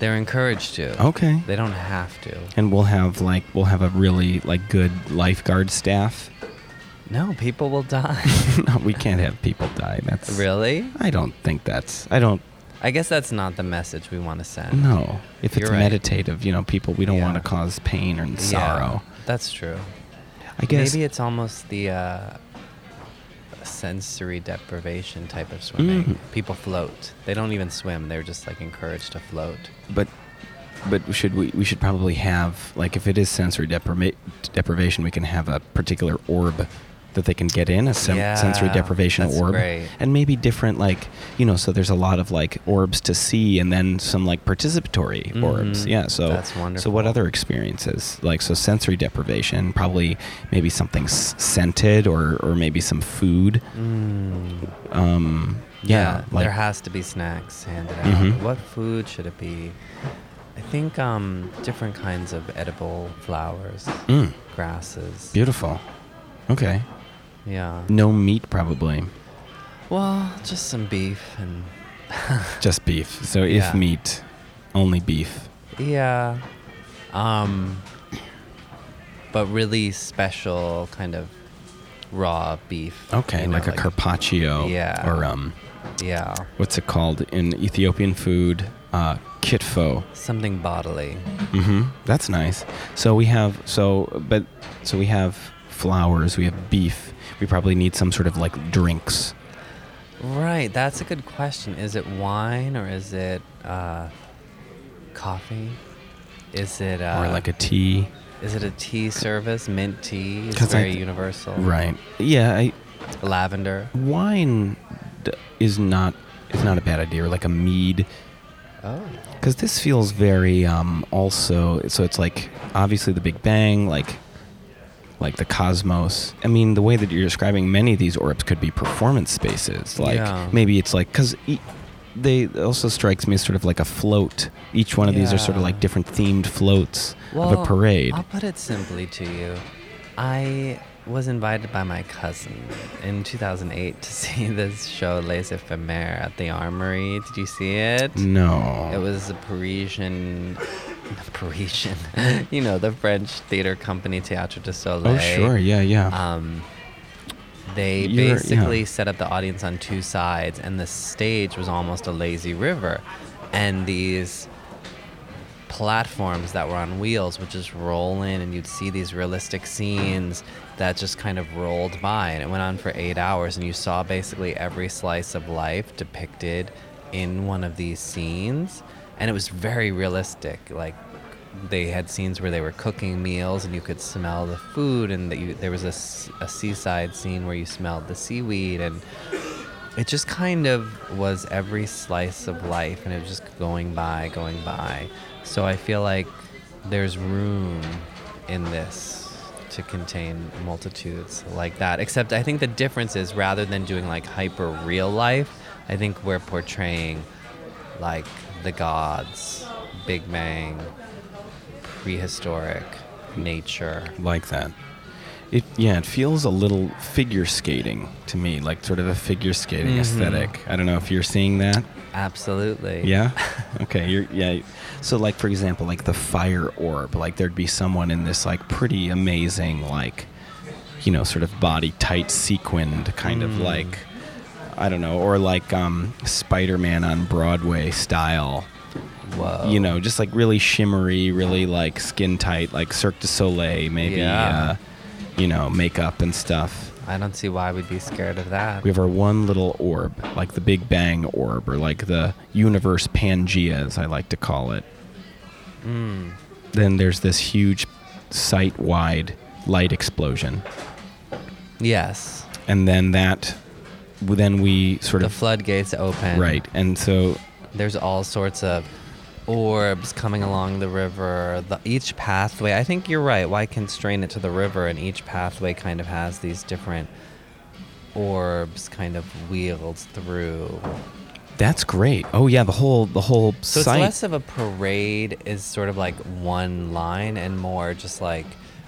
They're encouraged to. okay They don't have to. and we'll have like we'll have a really like good lifeguard staff No, people will die. no we can't have people die that's really? i don't think that's i don't I guess that's not the message we want to send. No, if it's You're right. meditative you know people we don't Yeah. want to cause pain and Yeah, sorrow that's true. i guess Maybe it's almost the uh, sensory deprivation type of swimming. Mm. People float. They don't even swim. They're just like encouraged to float. but but should we we should probably have like if it is sensory depriva- deprivation we can have a particular orb that they can get in a sem- sensory deprivation orb great. and maybe different like you know so there's a lot of like orbs to see and then some like participatory orbs Mhm. yeah so That's wonderful. so what other experiences like so sensory deprivation probably maybe something s- scented or or maybe some food Mm. um yeah, like there has to be snacks handed out. Mhm. What food should it be? I think um, different kinds of edible flowers, Mm, grasses. beautiful okay Yeah. no meat probably Well, just some beef and Just beef. So if Yeah. meat, only beef. yeah, um, but really special kind of raw beef. Okay, you know, like a carpaccio. Yeah. Or um, Yeah, what's it called in Ethiopian food? Uh, kitfo. something bodily. Mm-hmm. That's nice. So we have so, but so we have flowers. We have beef. We probably need some sort of like drinks. Right, that's a good question. Is it wine or is it uh, coffee? Is it uh, or like a tea. Is it a tea service? Mint tea is very th- universal. Right. Yeah. I, Lavender. wine d- is not is not a bad idea. Or like a mead. Oh. Because this feels very um, also. So it's like obviously the Big Bang, like like the cosmos. I mean, the way that you're describing many of these orbs could be performance spaces. Like Yeah. maybe it's like because e- they also strikes me as sort of like a float. Each one of these are sort of like different themed floats Well, of a parade. I'll put it simply to you. I was invited by my cousin in 2008 to see this show Les Ephemeres at the Armory. Did you see it? No. It was a Parisian, Parisian, you know, the French theater company Théâtre du Soleil. Oh, sure. Yeah, yeah. Um, they You're- basically yeah. set up the audience on two sides, and the stage was almost a lazy river, and these platforms that were on wheels would just roll in, and you'd see these realistic scenes that just kind of rolled by, and it went on for eight hours, and you saw basically every slice of life depicted in one of these scenes, and it was very realistic, like they had scenes where they were cooking meals and you could smell the food and you, there was a, a seaside scene where you smelled the seaweed and it just kind of was every slice of life and it was just going by going by. So i feel like there's room in this to contain multitudes like that except i think the difference is rather than doing like hyper real life i think we're portraying like the gods big bang prehistoric nature like that. It yeah, it feels a little figure skating to me, like sort of a figure skating Mhm. aesthetic. I don't know if you're seeing that. absolutely Yeah. okay. You're yeah. So like for example, like the fire orb, like there'd be someone in this like pretty amazing like, you know, sort of body tight sequined kind of Mm. like, I don't know, or like um, Spider-Man on Broadway style. whoa You know, just like really shimmery, really like skin tight, like Cirque du Soleil, maybe. Yeah. Uh, you know, makeup and stuff. i don't see why we'd be scared of that We have our one little orb, like the Big Bang orb, or like the universe Pangea, as I like to call it. mm. Then there's this huge site wide light explosion. yes And then that, then we sort the of. The floodgates open Right. And so, there's all sorts of orbs coming along the river the, each pathway i think you're right why constrain it to the river and each pathway kind of has these different orbs kind of wheeled through that's great. Oh, yeah, the whole, the whole so site. it's less of a parade is sort of like one line and more just like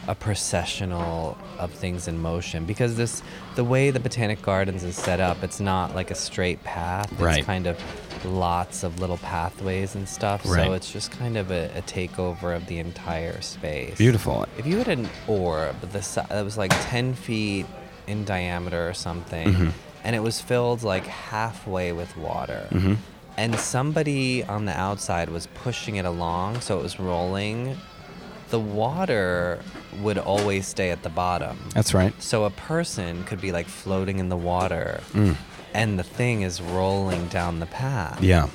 a processional of things in motion because this the way the botanic gardens is set up it's not like a straight path it's Right. kind of lots of little pathways and stuff Right. so it's just kind of a, a takeover of the entire space Beautiful. if you had an orb the that was like 10 feet in diameter or something Mhm. and it was filled like halfway with water hmm and somebody on the outside was pushing it along so it was rolling the water would always stay at the bottom That's right. so a person could be like floating in the water Mm. and the thing is rolling down the path Yeah.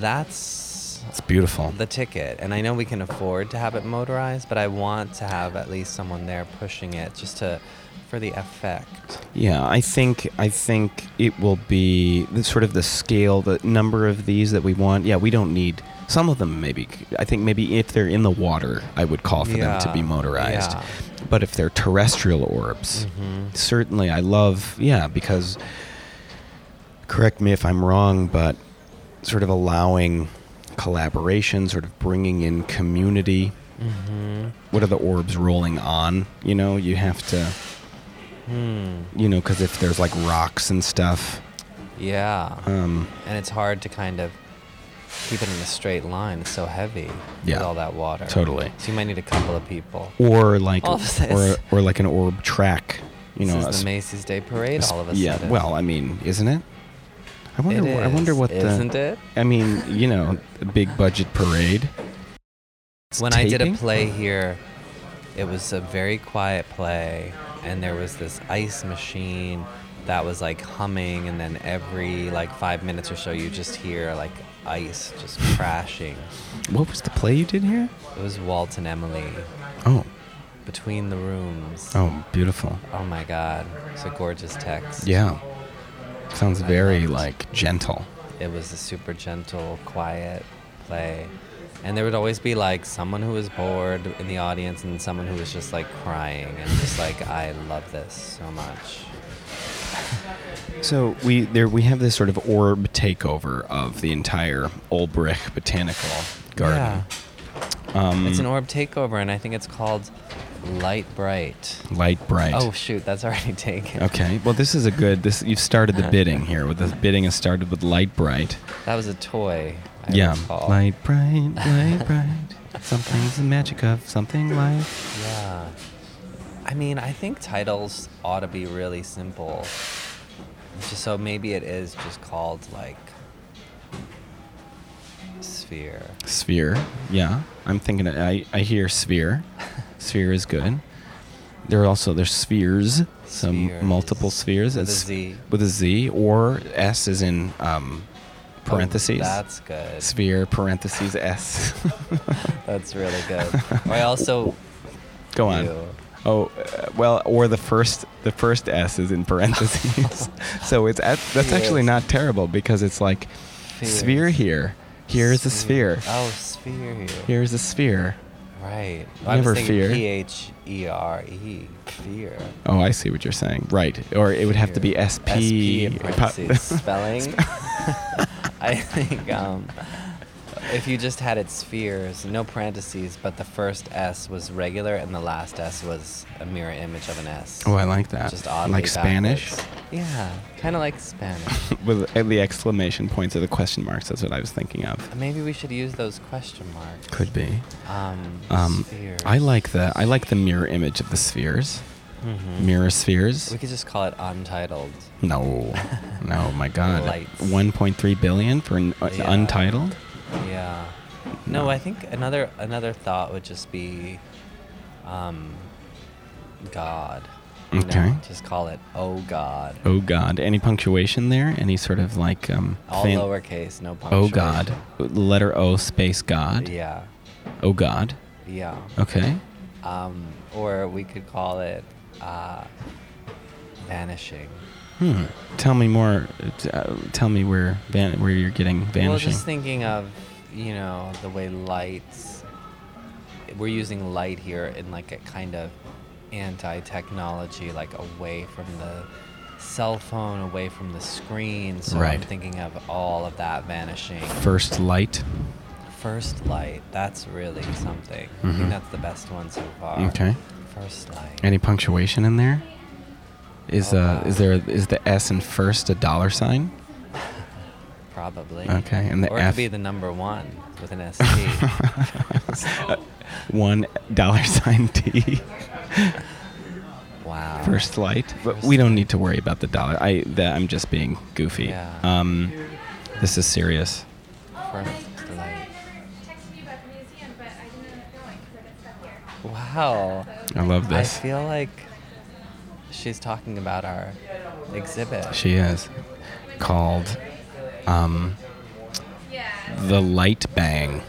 that's It's beautiful. the ticket and i know we can afford to have it motorized but i want to have at least someone there pushing it just to for the effect Yeah, I think I think it will be the sort of the scale, the number of these that we want. Yeah, we don't need some of them. Maybe I think maybe if they're in the water, I would call for them to be motorized. yeah. But if they're terrestrial orbs, Mhm. certainly I love. Yeah, because correct me if I'm wrong, but sort of allowing collaboration, sort of bringing in community. mm-hmm. What are the orbs rolling on? You know, you have to. hmm. You know, because if there's like rocks and stuff, yeah um, and it's hard to kind of keep it in a straight line. It's so heavy Yeah, with all that water. totally. So you might need a couple of people. or like or or like an orb track. You know, this a is s- the Macy's Day Parade. a all of a yeah. sudden. Well, I mean, isn't it? I wonder. It I wonder what isn't the. it? I mean, you know, a big budget parade. It's when I did a taping? play here, it was a very quiet play, and there was this ice machine that was like humming, and then every like five minutes or so, you just hear like ice just crashing. What was the play you did here? It was Walt and Emily Oh, between the rooms. oh, beautiful. Oh my God, it's a gorgeous text. Yeah, sounds I very loved- like gentle. It was a super gentle, quiet play. And there would always be like someone who was bored in the audience and someone who was just like crying and just like, I love this so much. So we there we have this sort of orb takeover of the entire Olbrich Botanical Garden. Um, It's an orb takeover, and I think it's called Light Bright. light bright. Oh shoot, that's already taken. Okay. Well, this is a good. This you've started the bidding here. With the bidding has started with light bright. That was a toy. I yeah. recall. Light bright, light bright. Something's the magic of something light. Yeah. I mean, I think titles ought to be really simple. Just so maybe it is just called like Sphere. Sphere. Yeah. I'm thinking. I I hear sphere. sphere is good. There are also there's spheres. Some Spheres. multiple spheres. With It's Z. With a Z or S is in um, Oh, parentheses. that's good. sphere parentheses S. That's really good. I also Go on. Ew. Oh, uh, well, or the first the first S is in parentheses. so it's at, that's actually not terrible because it's like sphere here. Here's a sphere. Oh, sphere here. Here's a sphere. Right. I Never fear. P H E R E. Fear. Oh, I see what you're saying. Right. Or it would have to be Sphere. SP. SP in parentheses. Spelling. I think um, if you just had its spheres, no parentheses, but the first S was regular and the last S was a mirror image of an S. oh, I like that. Just oddly like Spanish backwards. Yeah, kind of like Spanish. with the exclamation points or the question marks. That's what I was thinking of. Maybe we should use those question marks. Could be. Um, Um, spheres. I like the I like the mirror image of the spheres. Mhm. Mirror spheres. We could just call it untitled. No, no, my God. Lights. 1.3 billion for an, uh, Yeah. untitled. Yeah. No, I think another another thought would just be, um, God. Okay. just call it Oh God. Oh God. Any punctuation there? Any sort of like um. All fan- lowercase, no punctuation. Oh. God. Letter O space God. Yeah. Oh God. Yeah. Okay. Um, or we could call it uh, vanishing. Hmm. Tell me more. uh, tell me where van- where you're getting vanishing. Well, just thinking of, you know, the way lights. We're using light here in like a kind of anti-technology, like away from the cell phone, away from the screen. So I'm Right. thinking of all of that vanishing. First light. First light. That's really something. I Mhm. think that's the best one so far. Okay. First light. Any punctuation in there? Is Oh, uh God. is there is the S in first a dollar sign? Probably. Okay, and the or it F- could be the number one with an S T. One dollar sign T. wow. First light. But First we don't need to worry about the dollar. I that I'm just being goofy. Yeah. Um, this is serious. First light. texted you about the museum, but I didn't end up going because I got stuck here. Wow. I love this. I feel like she's talking about our exhibit. She is called um, the light bang.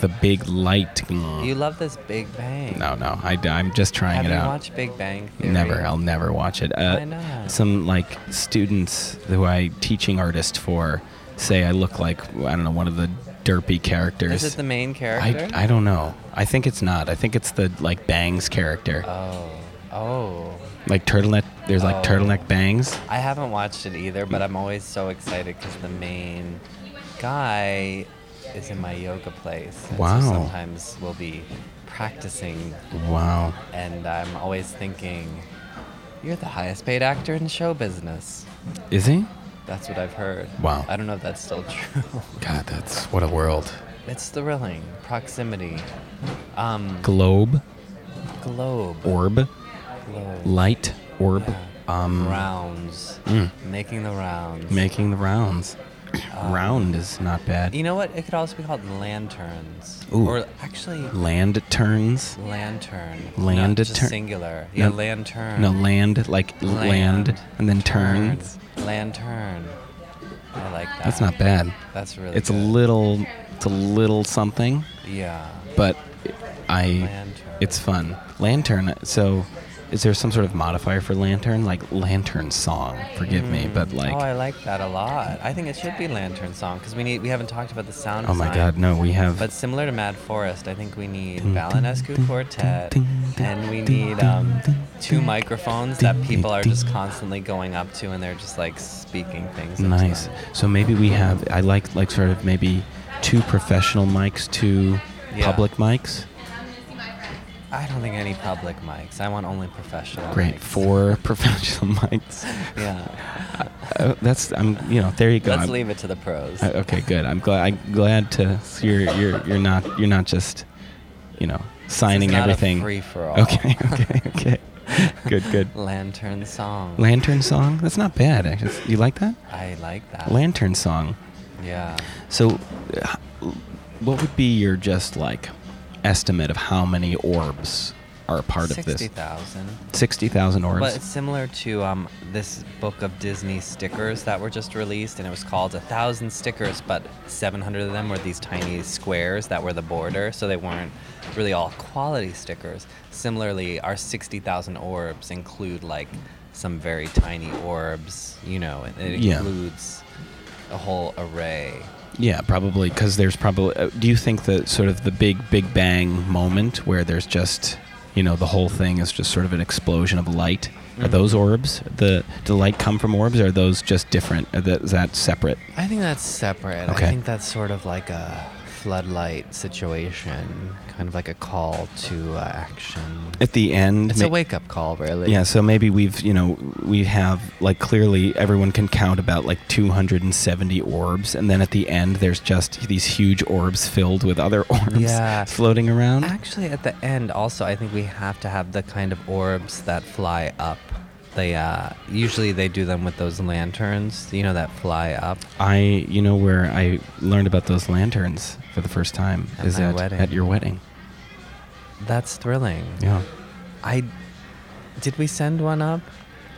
The big light. You love this Big Bang. no, no. I, am just trying Have it you out. watched Big Bang Theory? Never. I'll never watch it. Uh, Why not? Some like students who I teaching artist for say I look like I don't know one of the derpy characters. Is it the main I, character? I don't know. I think it's not. I think it's the like Bangs character. Oh. Oh. Like turtleneck. There's like Oh. turtleneck Bangs. I haven't watched it either, but I'm always so excited because the main guy is in my yoga place. and Wow. So sometimes we'll be practicing, Wow. and I'm always thinking, "You're the highest paid actor in show business." Is he? That's what I've heard. Wow. I don't know if that's still true. God, that's what a world. it's thrilling. Proximity. Um, Globe, globe. orb. Light, orb. Um, rounds. Mm. Making the rounds. making the rounds. Um, Round is not bad. You know what? It could also be called lanterns. Ooh. Or actually, Land turns. lantern. Land turn- singular. Yeah, No- lantern. No, land like l- land, and then turns. Lantern. I like that. That's not bad. That's really. It's a little, it's a little something, Yeah. but I, Lantern. it's fun. Lantern. So, is there some sort of modifier for lantern? Like lantern song. Forgive me, but like, oh, I like that a lot. I think it should be lantern song because we need. We haven't talked about the sound. oh my design. God, no, we have. But similar to Mad Forest, I think we need Balanescu Quartet, ding, ding, and we need um, two microphones that people are just constantly going up to, and they're just like speaking things. Nice. So maybe we have. I like like sort of maybe two professional mics, two Yeah. Public mics? I don't think any public mics. I want only professional. Great. mics. Four professional mics. Yeah. Uh, that's I'm you know there you go. Let's I'm- leave it to the pros. uh, okay, good. I'm glad. I'm glad to. You're you're you're not you're not just, you know, signing not everything. free-for-all. Okay. Okay. Okay. good. Good. Lantern song. Lantern song. That's not bad. Actually. You like that? I like that. Lantern song. Yeah. So, uh, what would be your just like estimate of how many orbs are a part of this? thousand. Sixty thousand orbs. But it's similar to um, this book of Disney stickers that were just released, and it was called A Thousand Stickers, but 700 of them were these tiny squares that were the border, so they weren't really all quality stickers. Similarly, our 60,000 orbs include like some very tiny orbs, you know, it, it Yeah. includes a whole array. Yeah, probably because there's probably. Uh, do you think that sort of the big Big Bang moment where there's just, you know, the whole thing is just sort of an explosion of light? Are Mhm. those orbs? The the light come from orbs? Or are those just different? Are that, is that separate? I think that's separate. Okay. I think that's sort of like a floodlight situation, kind of like a call to uh, action. At the end, It's ma- a wake up call, really. Yeah, so maybe we've, you know, we have like clearly everyone can count about like 270 orbs, and then at the end there's just these huge orbs filled with other orbs Yeah. floating around. Actually, at the end, also, I think we have to have the kind of orbs that fly up. They uh, usually they do them with those lanterns, you know, that fly up. I, you know, where I learned about those lanterns for the first time At is at, wedding. at your wedding. That's thrilling. Yeah. I did we send one up?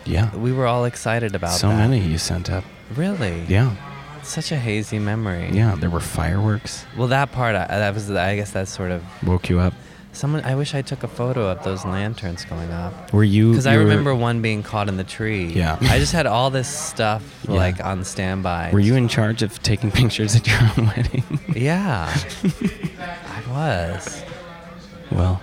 Yeah. We were all excited about that. so that. many you sent up. Really? Yeah. Such a hazy memory. Yeah. There were fireworks. Well, that part, I, that was, I guess that sort of Woke you up. Someone. I wish I took a photo of those lanterns going up. Were you? Because I remember one being caught in the tree. Yeah. I just had all this stuff Yeah. like on standby. Were you in charge of taking pictures at your own wedding? Yeah. I was. Well,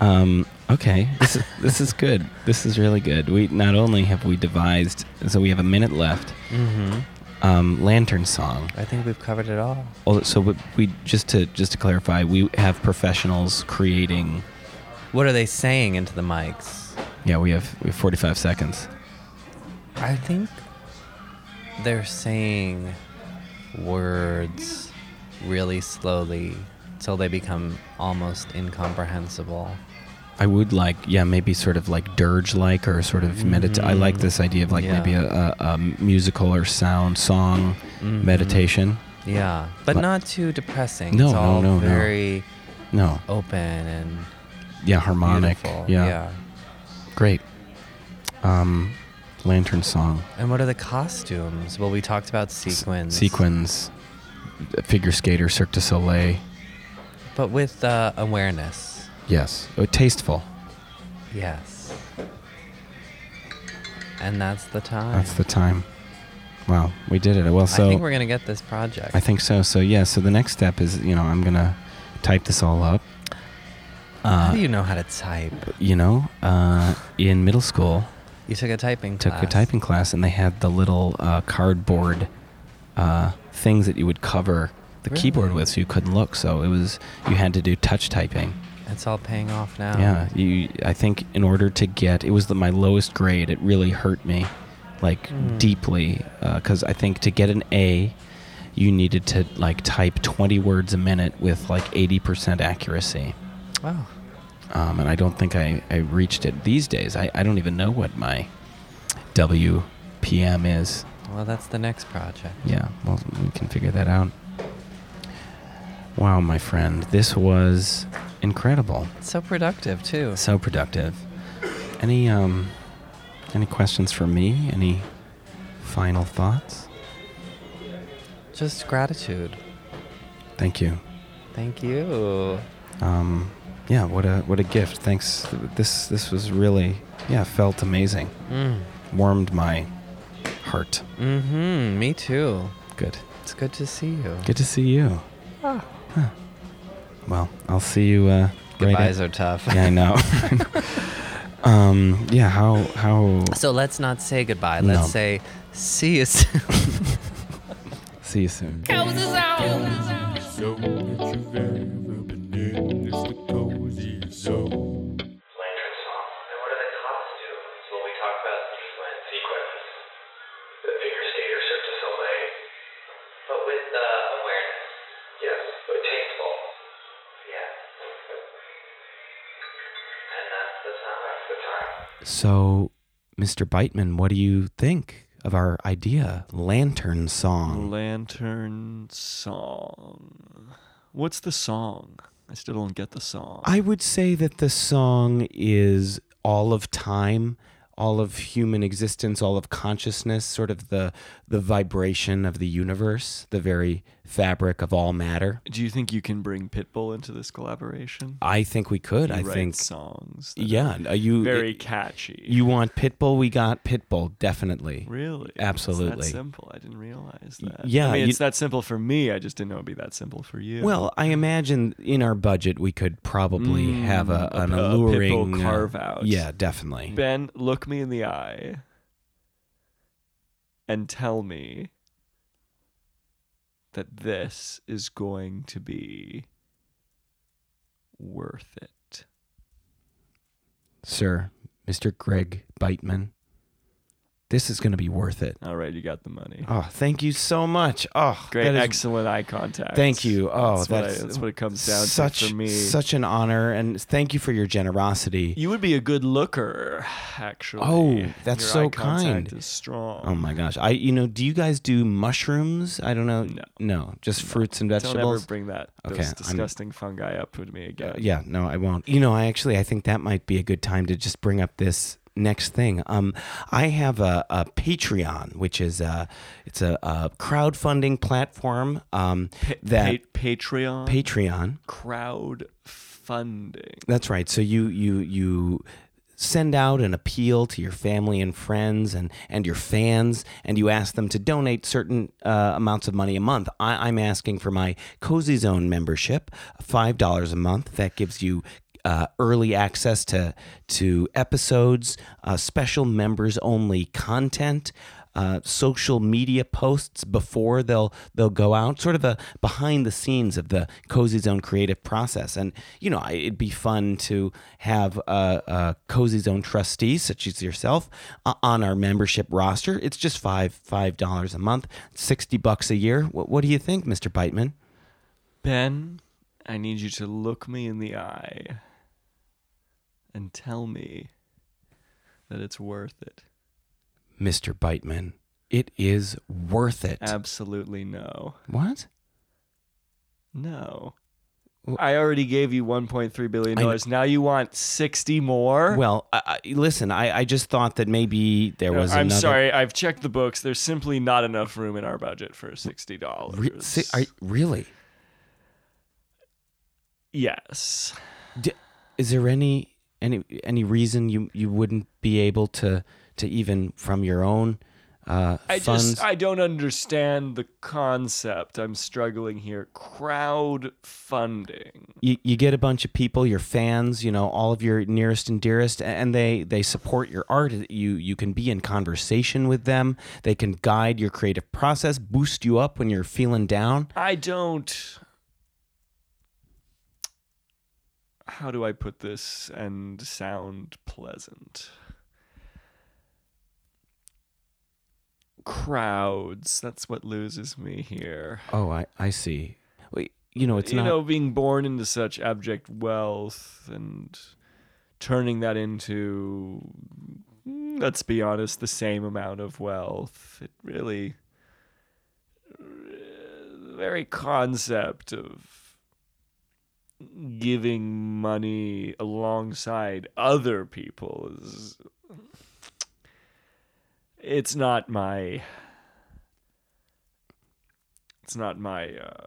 um, okay. This is this is good. This is really good. We not only have we devised, so we have a minute left. Mm-hmm. Um, lantern song. I think we've covered it all. Oh, so we, we just to just to clarify, we have professionals creating. What are they saying into the mics? Yeah, we have we have 45 seconds. I think they're saying words really slowly till they become almost incomprehensible. I would like, yeah, maybe sort of like dirge-like or sort of medit. I like Mhm. this idea of like Yeah. maybe a, a, a musical or sound song Mhm. meditation. Yeah, but Li- not too depressing. No, it's no, all no, very No, open and yeah, harmonic. beautiful. Yeah, great. Um, lantern song. And what are the costumes? Well, we talked about sequins. sequins, figure skater, Cirque du Soleil. But with uh, awareness. Yes, oh, tasteful. Yes. And that's the time. That's the time. Wow, we did it. Well, so I think we're gonna get this project. I think so. So yeah. So the next step is, you know, I'm gonna type this all up. Uh, How do you know how to type? you know, uh, in middle school, You took a typing took class. a typing class, and they had the little uh, cardboard uh, things that you would cover the keyboard with, so you couldn't look. So it was you had to do touch typing. It's all paying off now. Yeah, you. I think in order to get, it was the, my lowest grade. It really hurt me, like Mm. deeply, because I think to get an A, you needed to like type 20 words a minute with like 80% accuracy. Wow. Um, and I don't think I, I reached it these days. I, I don't even know what my WPM is. Well, that's the next project. Yeah, well, we can figure that out. Wow, my friend, this was incredible. So productive too. So productive. Any um any questions for me? Any final thoughts? Just gratitude. Thank you. Thank you. Um yeah, what a what a gift. Thanks. This this was really yeah, felt amazing. Mm. Warmed my heart. Mm-hmm. Me too. Good. It's good to see you. Good to see you. Huh. Well, I'll see you uh right Goodbyes at- are tough. Yeah, I know. um yeah, how how So let's not say goodbye. No. Let's say see you soon. see you soon. So that you've So, Mr. Beitman, what do you think of our idea, Lantern Song? Lantern song. What's the song? I still don't get the song. I would say that the song is all of time, all of human existence, all of consciousness, sort of the the vibration of the universe, the very fabric of all matter. Do you think you can bring Pitbull into this collaboration? I think we could. He I think songs. yeah, are uh, you very catchy. you want Pitbull, we got Pitbull definitely. really? It's Absolutely. that simple. I didn't realize that. yeah, I mean, you- it's that simple for me. I just didn't know it'd be that simple for you. Well, I imagine in our budget we could probably Mm, have a, a an a alluring uh, carve-out. Yeah, definitely. Ben, look me in the eye and tell me that this is going to be worth it. Sir, Mr. Greg Beitman, this is going to be worth it. All right, you got the money. Oh, thank you so much. Oh, Great, is excellent eye contact. Thank you. Oh, that's, what, I- that's that's what it comes down such to for me. such an honor, and thank you for your generosity. you would be a good looker, actually. Oh, that's Your so eye kind. Is strong. Oh my gosh, I you know, do you guys do mushrooms? I don't know. No. no, just fruits and vegetables. Don't ever bring that Okay, those I'm- disgusting fungi up with me again. Uh, yeah, no, I won't. You know, I actually I think that might be a good time to just bring up this next thing. Um, I have a, a Patreon, which is a it's a, a crowdfunding platform. Um, Pa- that pa- Patreon Patreon. crowdfunding. That's right. So you you you send out an appeal to your family and friends and and your fans, and you ask them to donate certain uh, amounts of money a month. I, I'm asking for my Cozy Zone membership, five dollars a month. That gives you. Uh, early access to to episodes, uh, special members only content, uh, social media posts before they'll they'll go out, sort of a behind the scenes of the Cozy Zone creative process. And you know, it'd be fun to have a, a Cozy Zone trustee such as yourself uh, on our membership roster. It's just five five dollars a month, sixty bucks a year. What, what do you think, Mister Beitman? Ben, I need you to look me in the eye and tell me that it's worth it. Mister Beitman, it is worth it. Absolutely no. what? No. I already gave you 1.3 billion dollars. Now you want 60 more? Well, I, I, listen, I, I just thought that maybe there No, was I'm another. sorry. I've checked the books. There's simply not enough room in our budget for $60. Re- si- really? yes. D- is there any any any reason you you wouldn't be able to to even from your own uh, I funds? just I don't understand the concept. I'm struggling here. Crowdfunding. you, you get a bunch of people, your fans, you know, all of your nearest and dearest, and they they support your art. You you can be in conversation with them. They can guide your creative process, boost you up when you're feeling down. I don't How do I put this and sound pleasant? Crowds, that's what loses me here. Oh, I I see. Wait, you know, it's you not. know, being born into such abject wealth and turning that into, let's be honest, the same amount of wealth. It really, the very concept of giving money alongside other people is. It's not my. It's not my. Uh,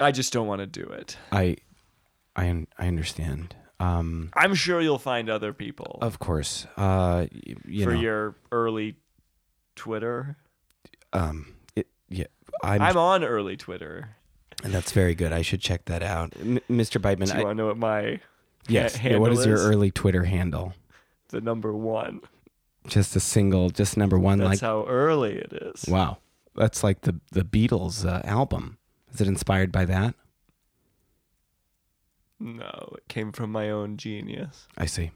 I just don't want to do it. I I I understand. Um, I'm sure you'll find other people of course. Uh, y- you for know, your early Twitter. um, it, yeah, I'm, I'm on early Twitter. And that's very good. I should check that out, M- Mr. Beitman. Do you I, want to know what my yes. ha- yeah, what handle is What is your early Twitter handle? the number one? Just a single, just number one. That's like how early it is. wow, that's like the the Beatles uh, album. Is it inspired by that? No, it came from my own genius. I see.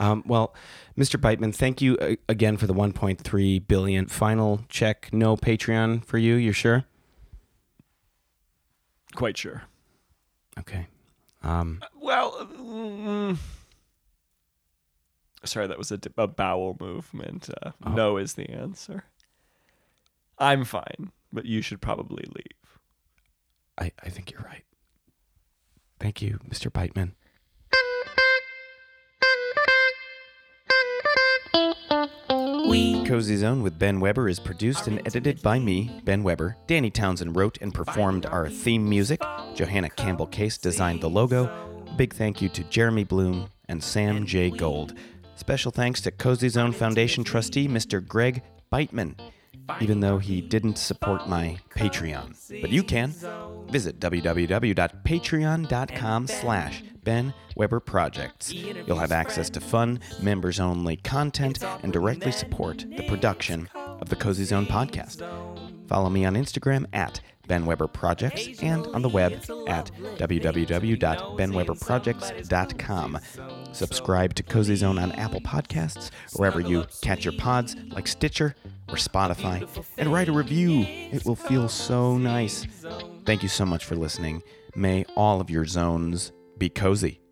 Um, well, Mr. Beitman, thank you uh, again for the 1.3 billion final check. No Patreon for you. You're sure? Quite sure. Okay. Um, Well, mm, Sorry, that was a bowel movement. Uh, No is the answer. I'm fine, but you should probably leave. I, I think you're right. Thank you, Mr. Beitman. Cozy Zone with Ben Weber is produced and edited by me, Ben Weber. Danny Townsend wrote and performed our theme music. Johanna Campbell Case designed the logo. Big thank you to Jeremy Bloom and Sam J. Gold. Special thanks to Cozy Zone Foundation trustee Mr. Greg Beitman, even though he didn't support my Patreon. But you can. Visit www.patreon.com slash Ben Weber Projects. You'll have access to fun, members-only content and directly support the production of the Cozy Zone podcast. Follow me on Instagram at Ben Weber Projects and on the web at www.benweberprojects.com. Subscribe to Cozy Zone on Apple Podcasts, wherever you catch your pods, like Stitcher or Spotify, and write a review. It will feel so nice. Thank you so much for listening. May all of your zones be cozy.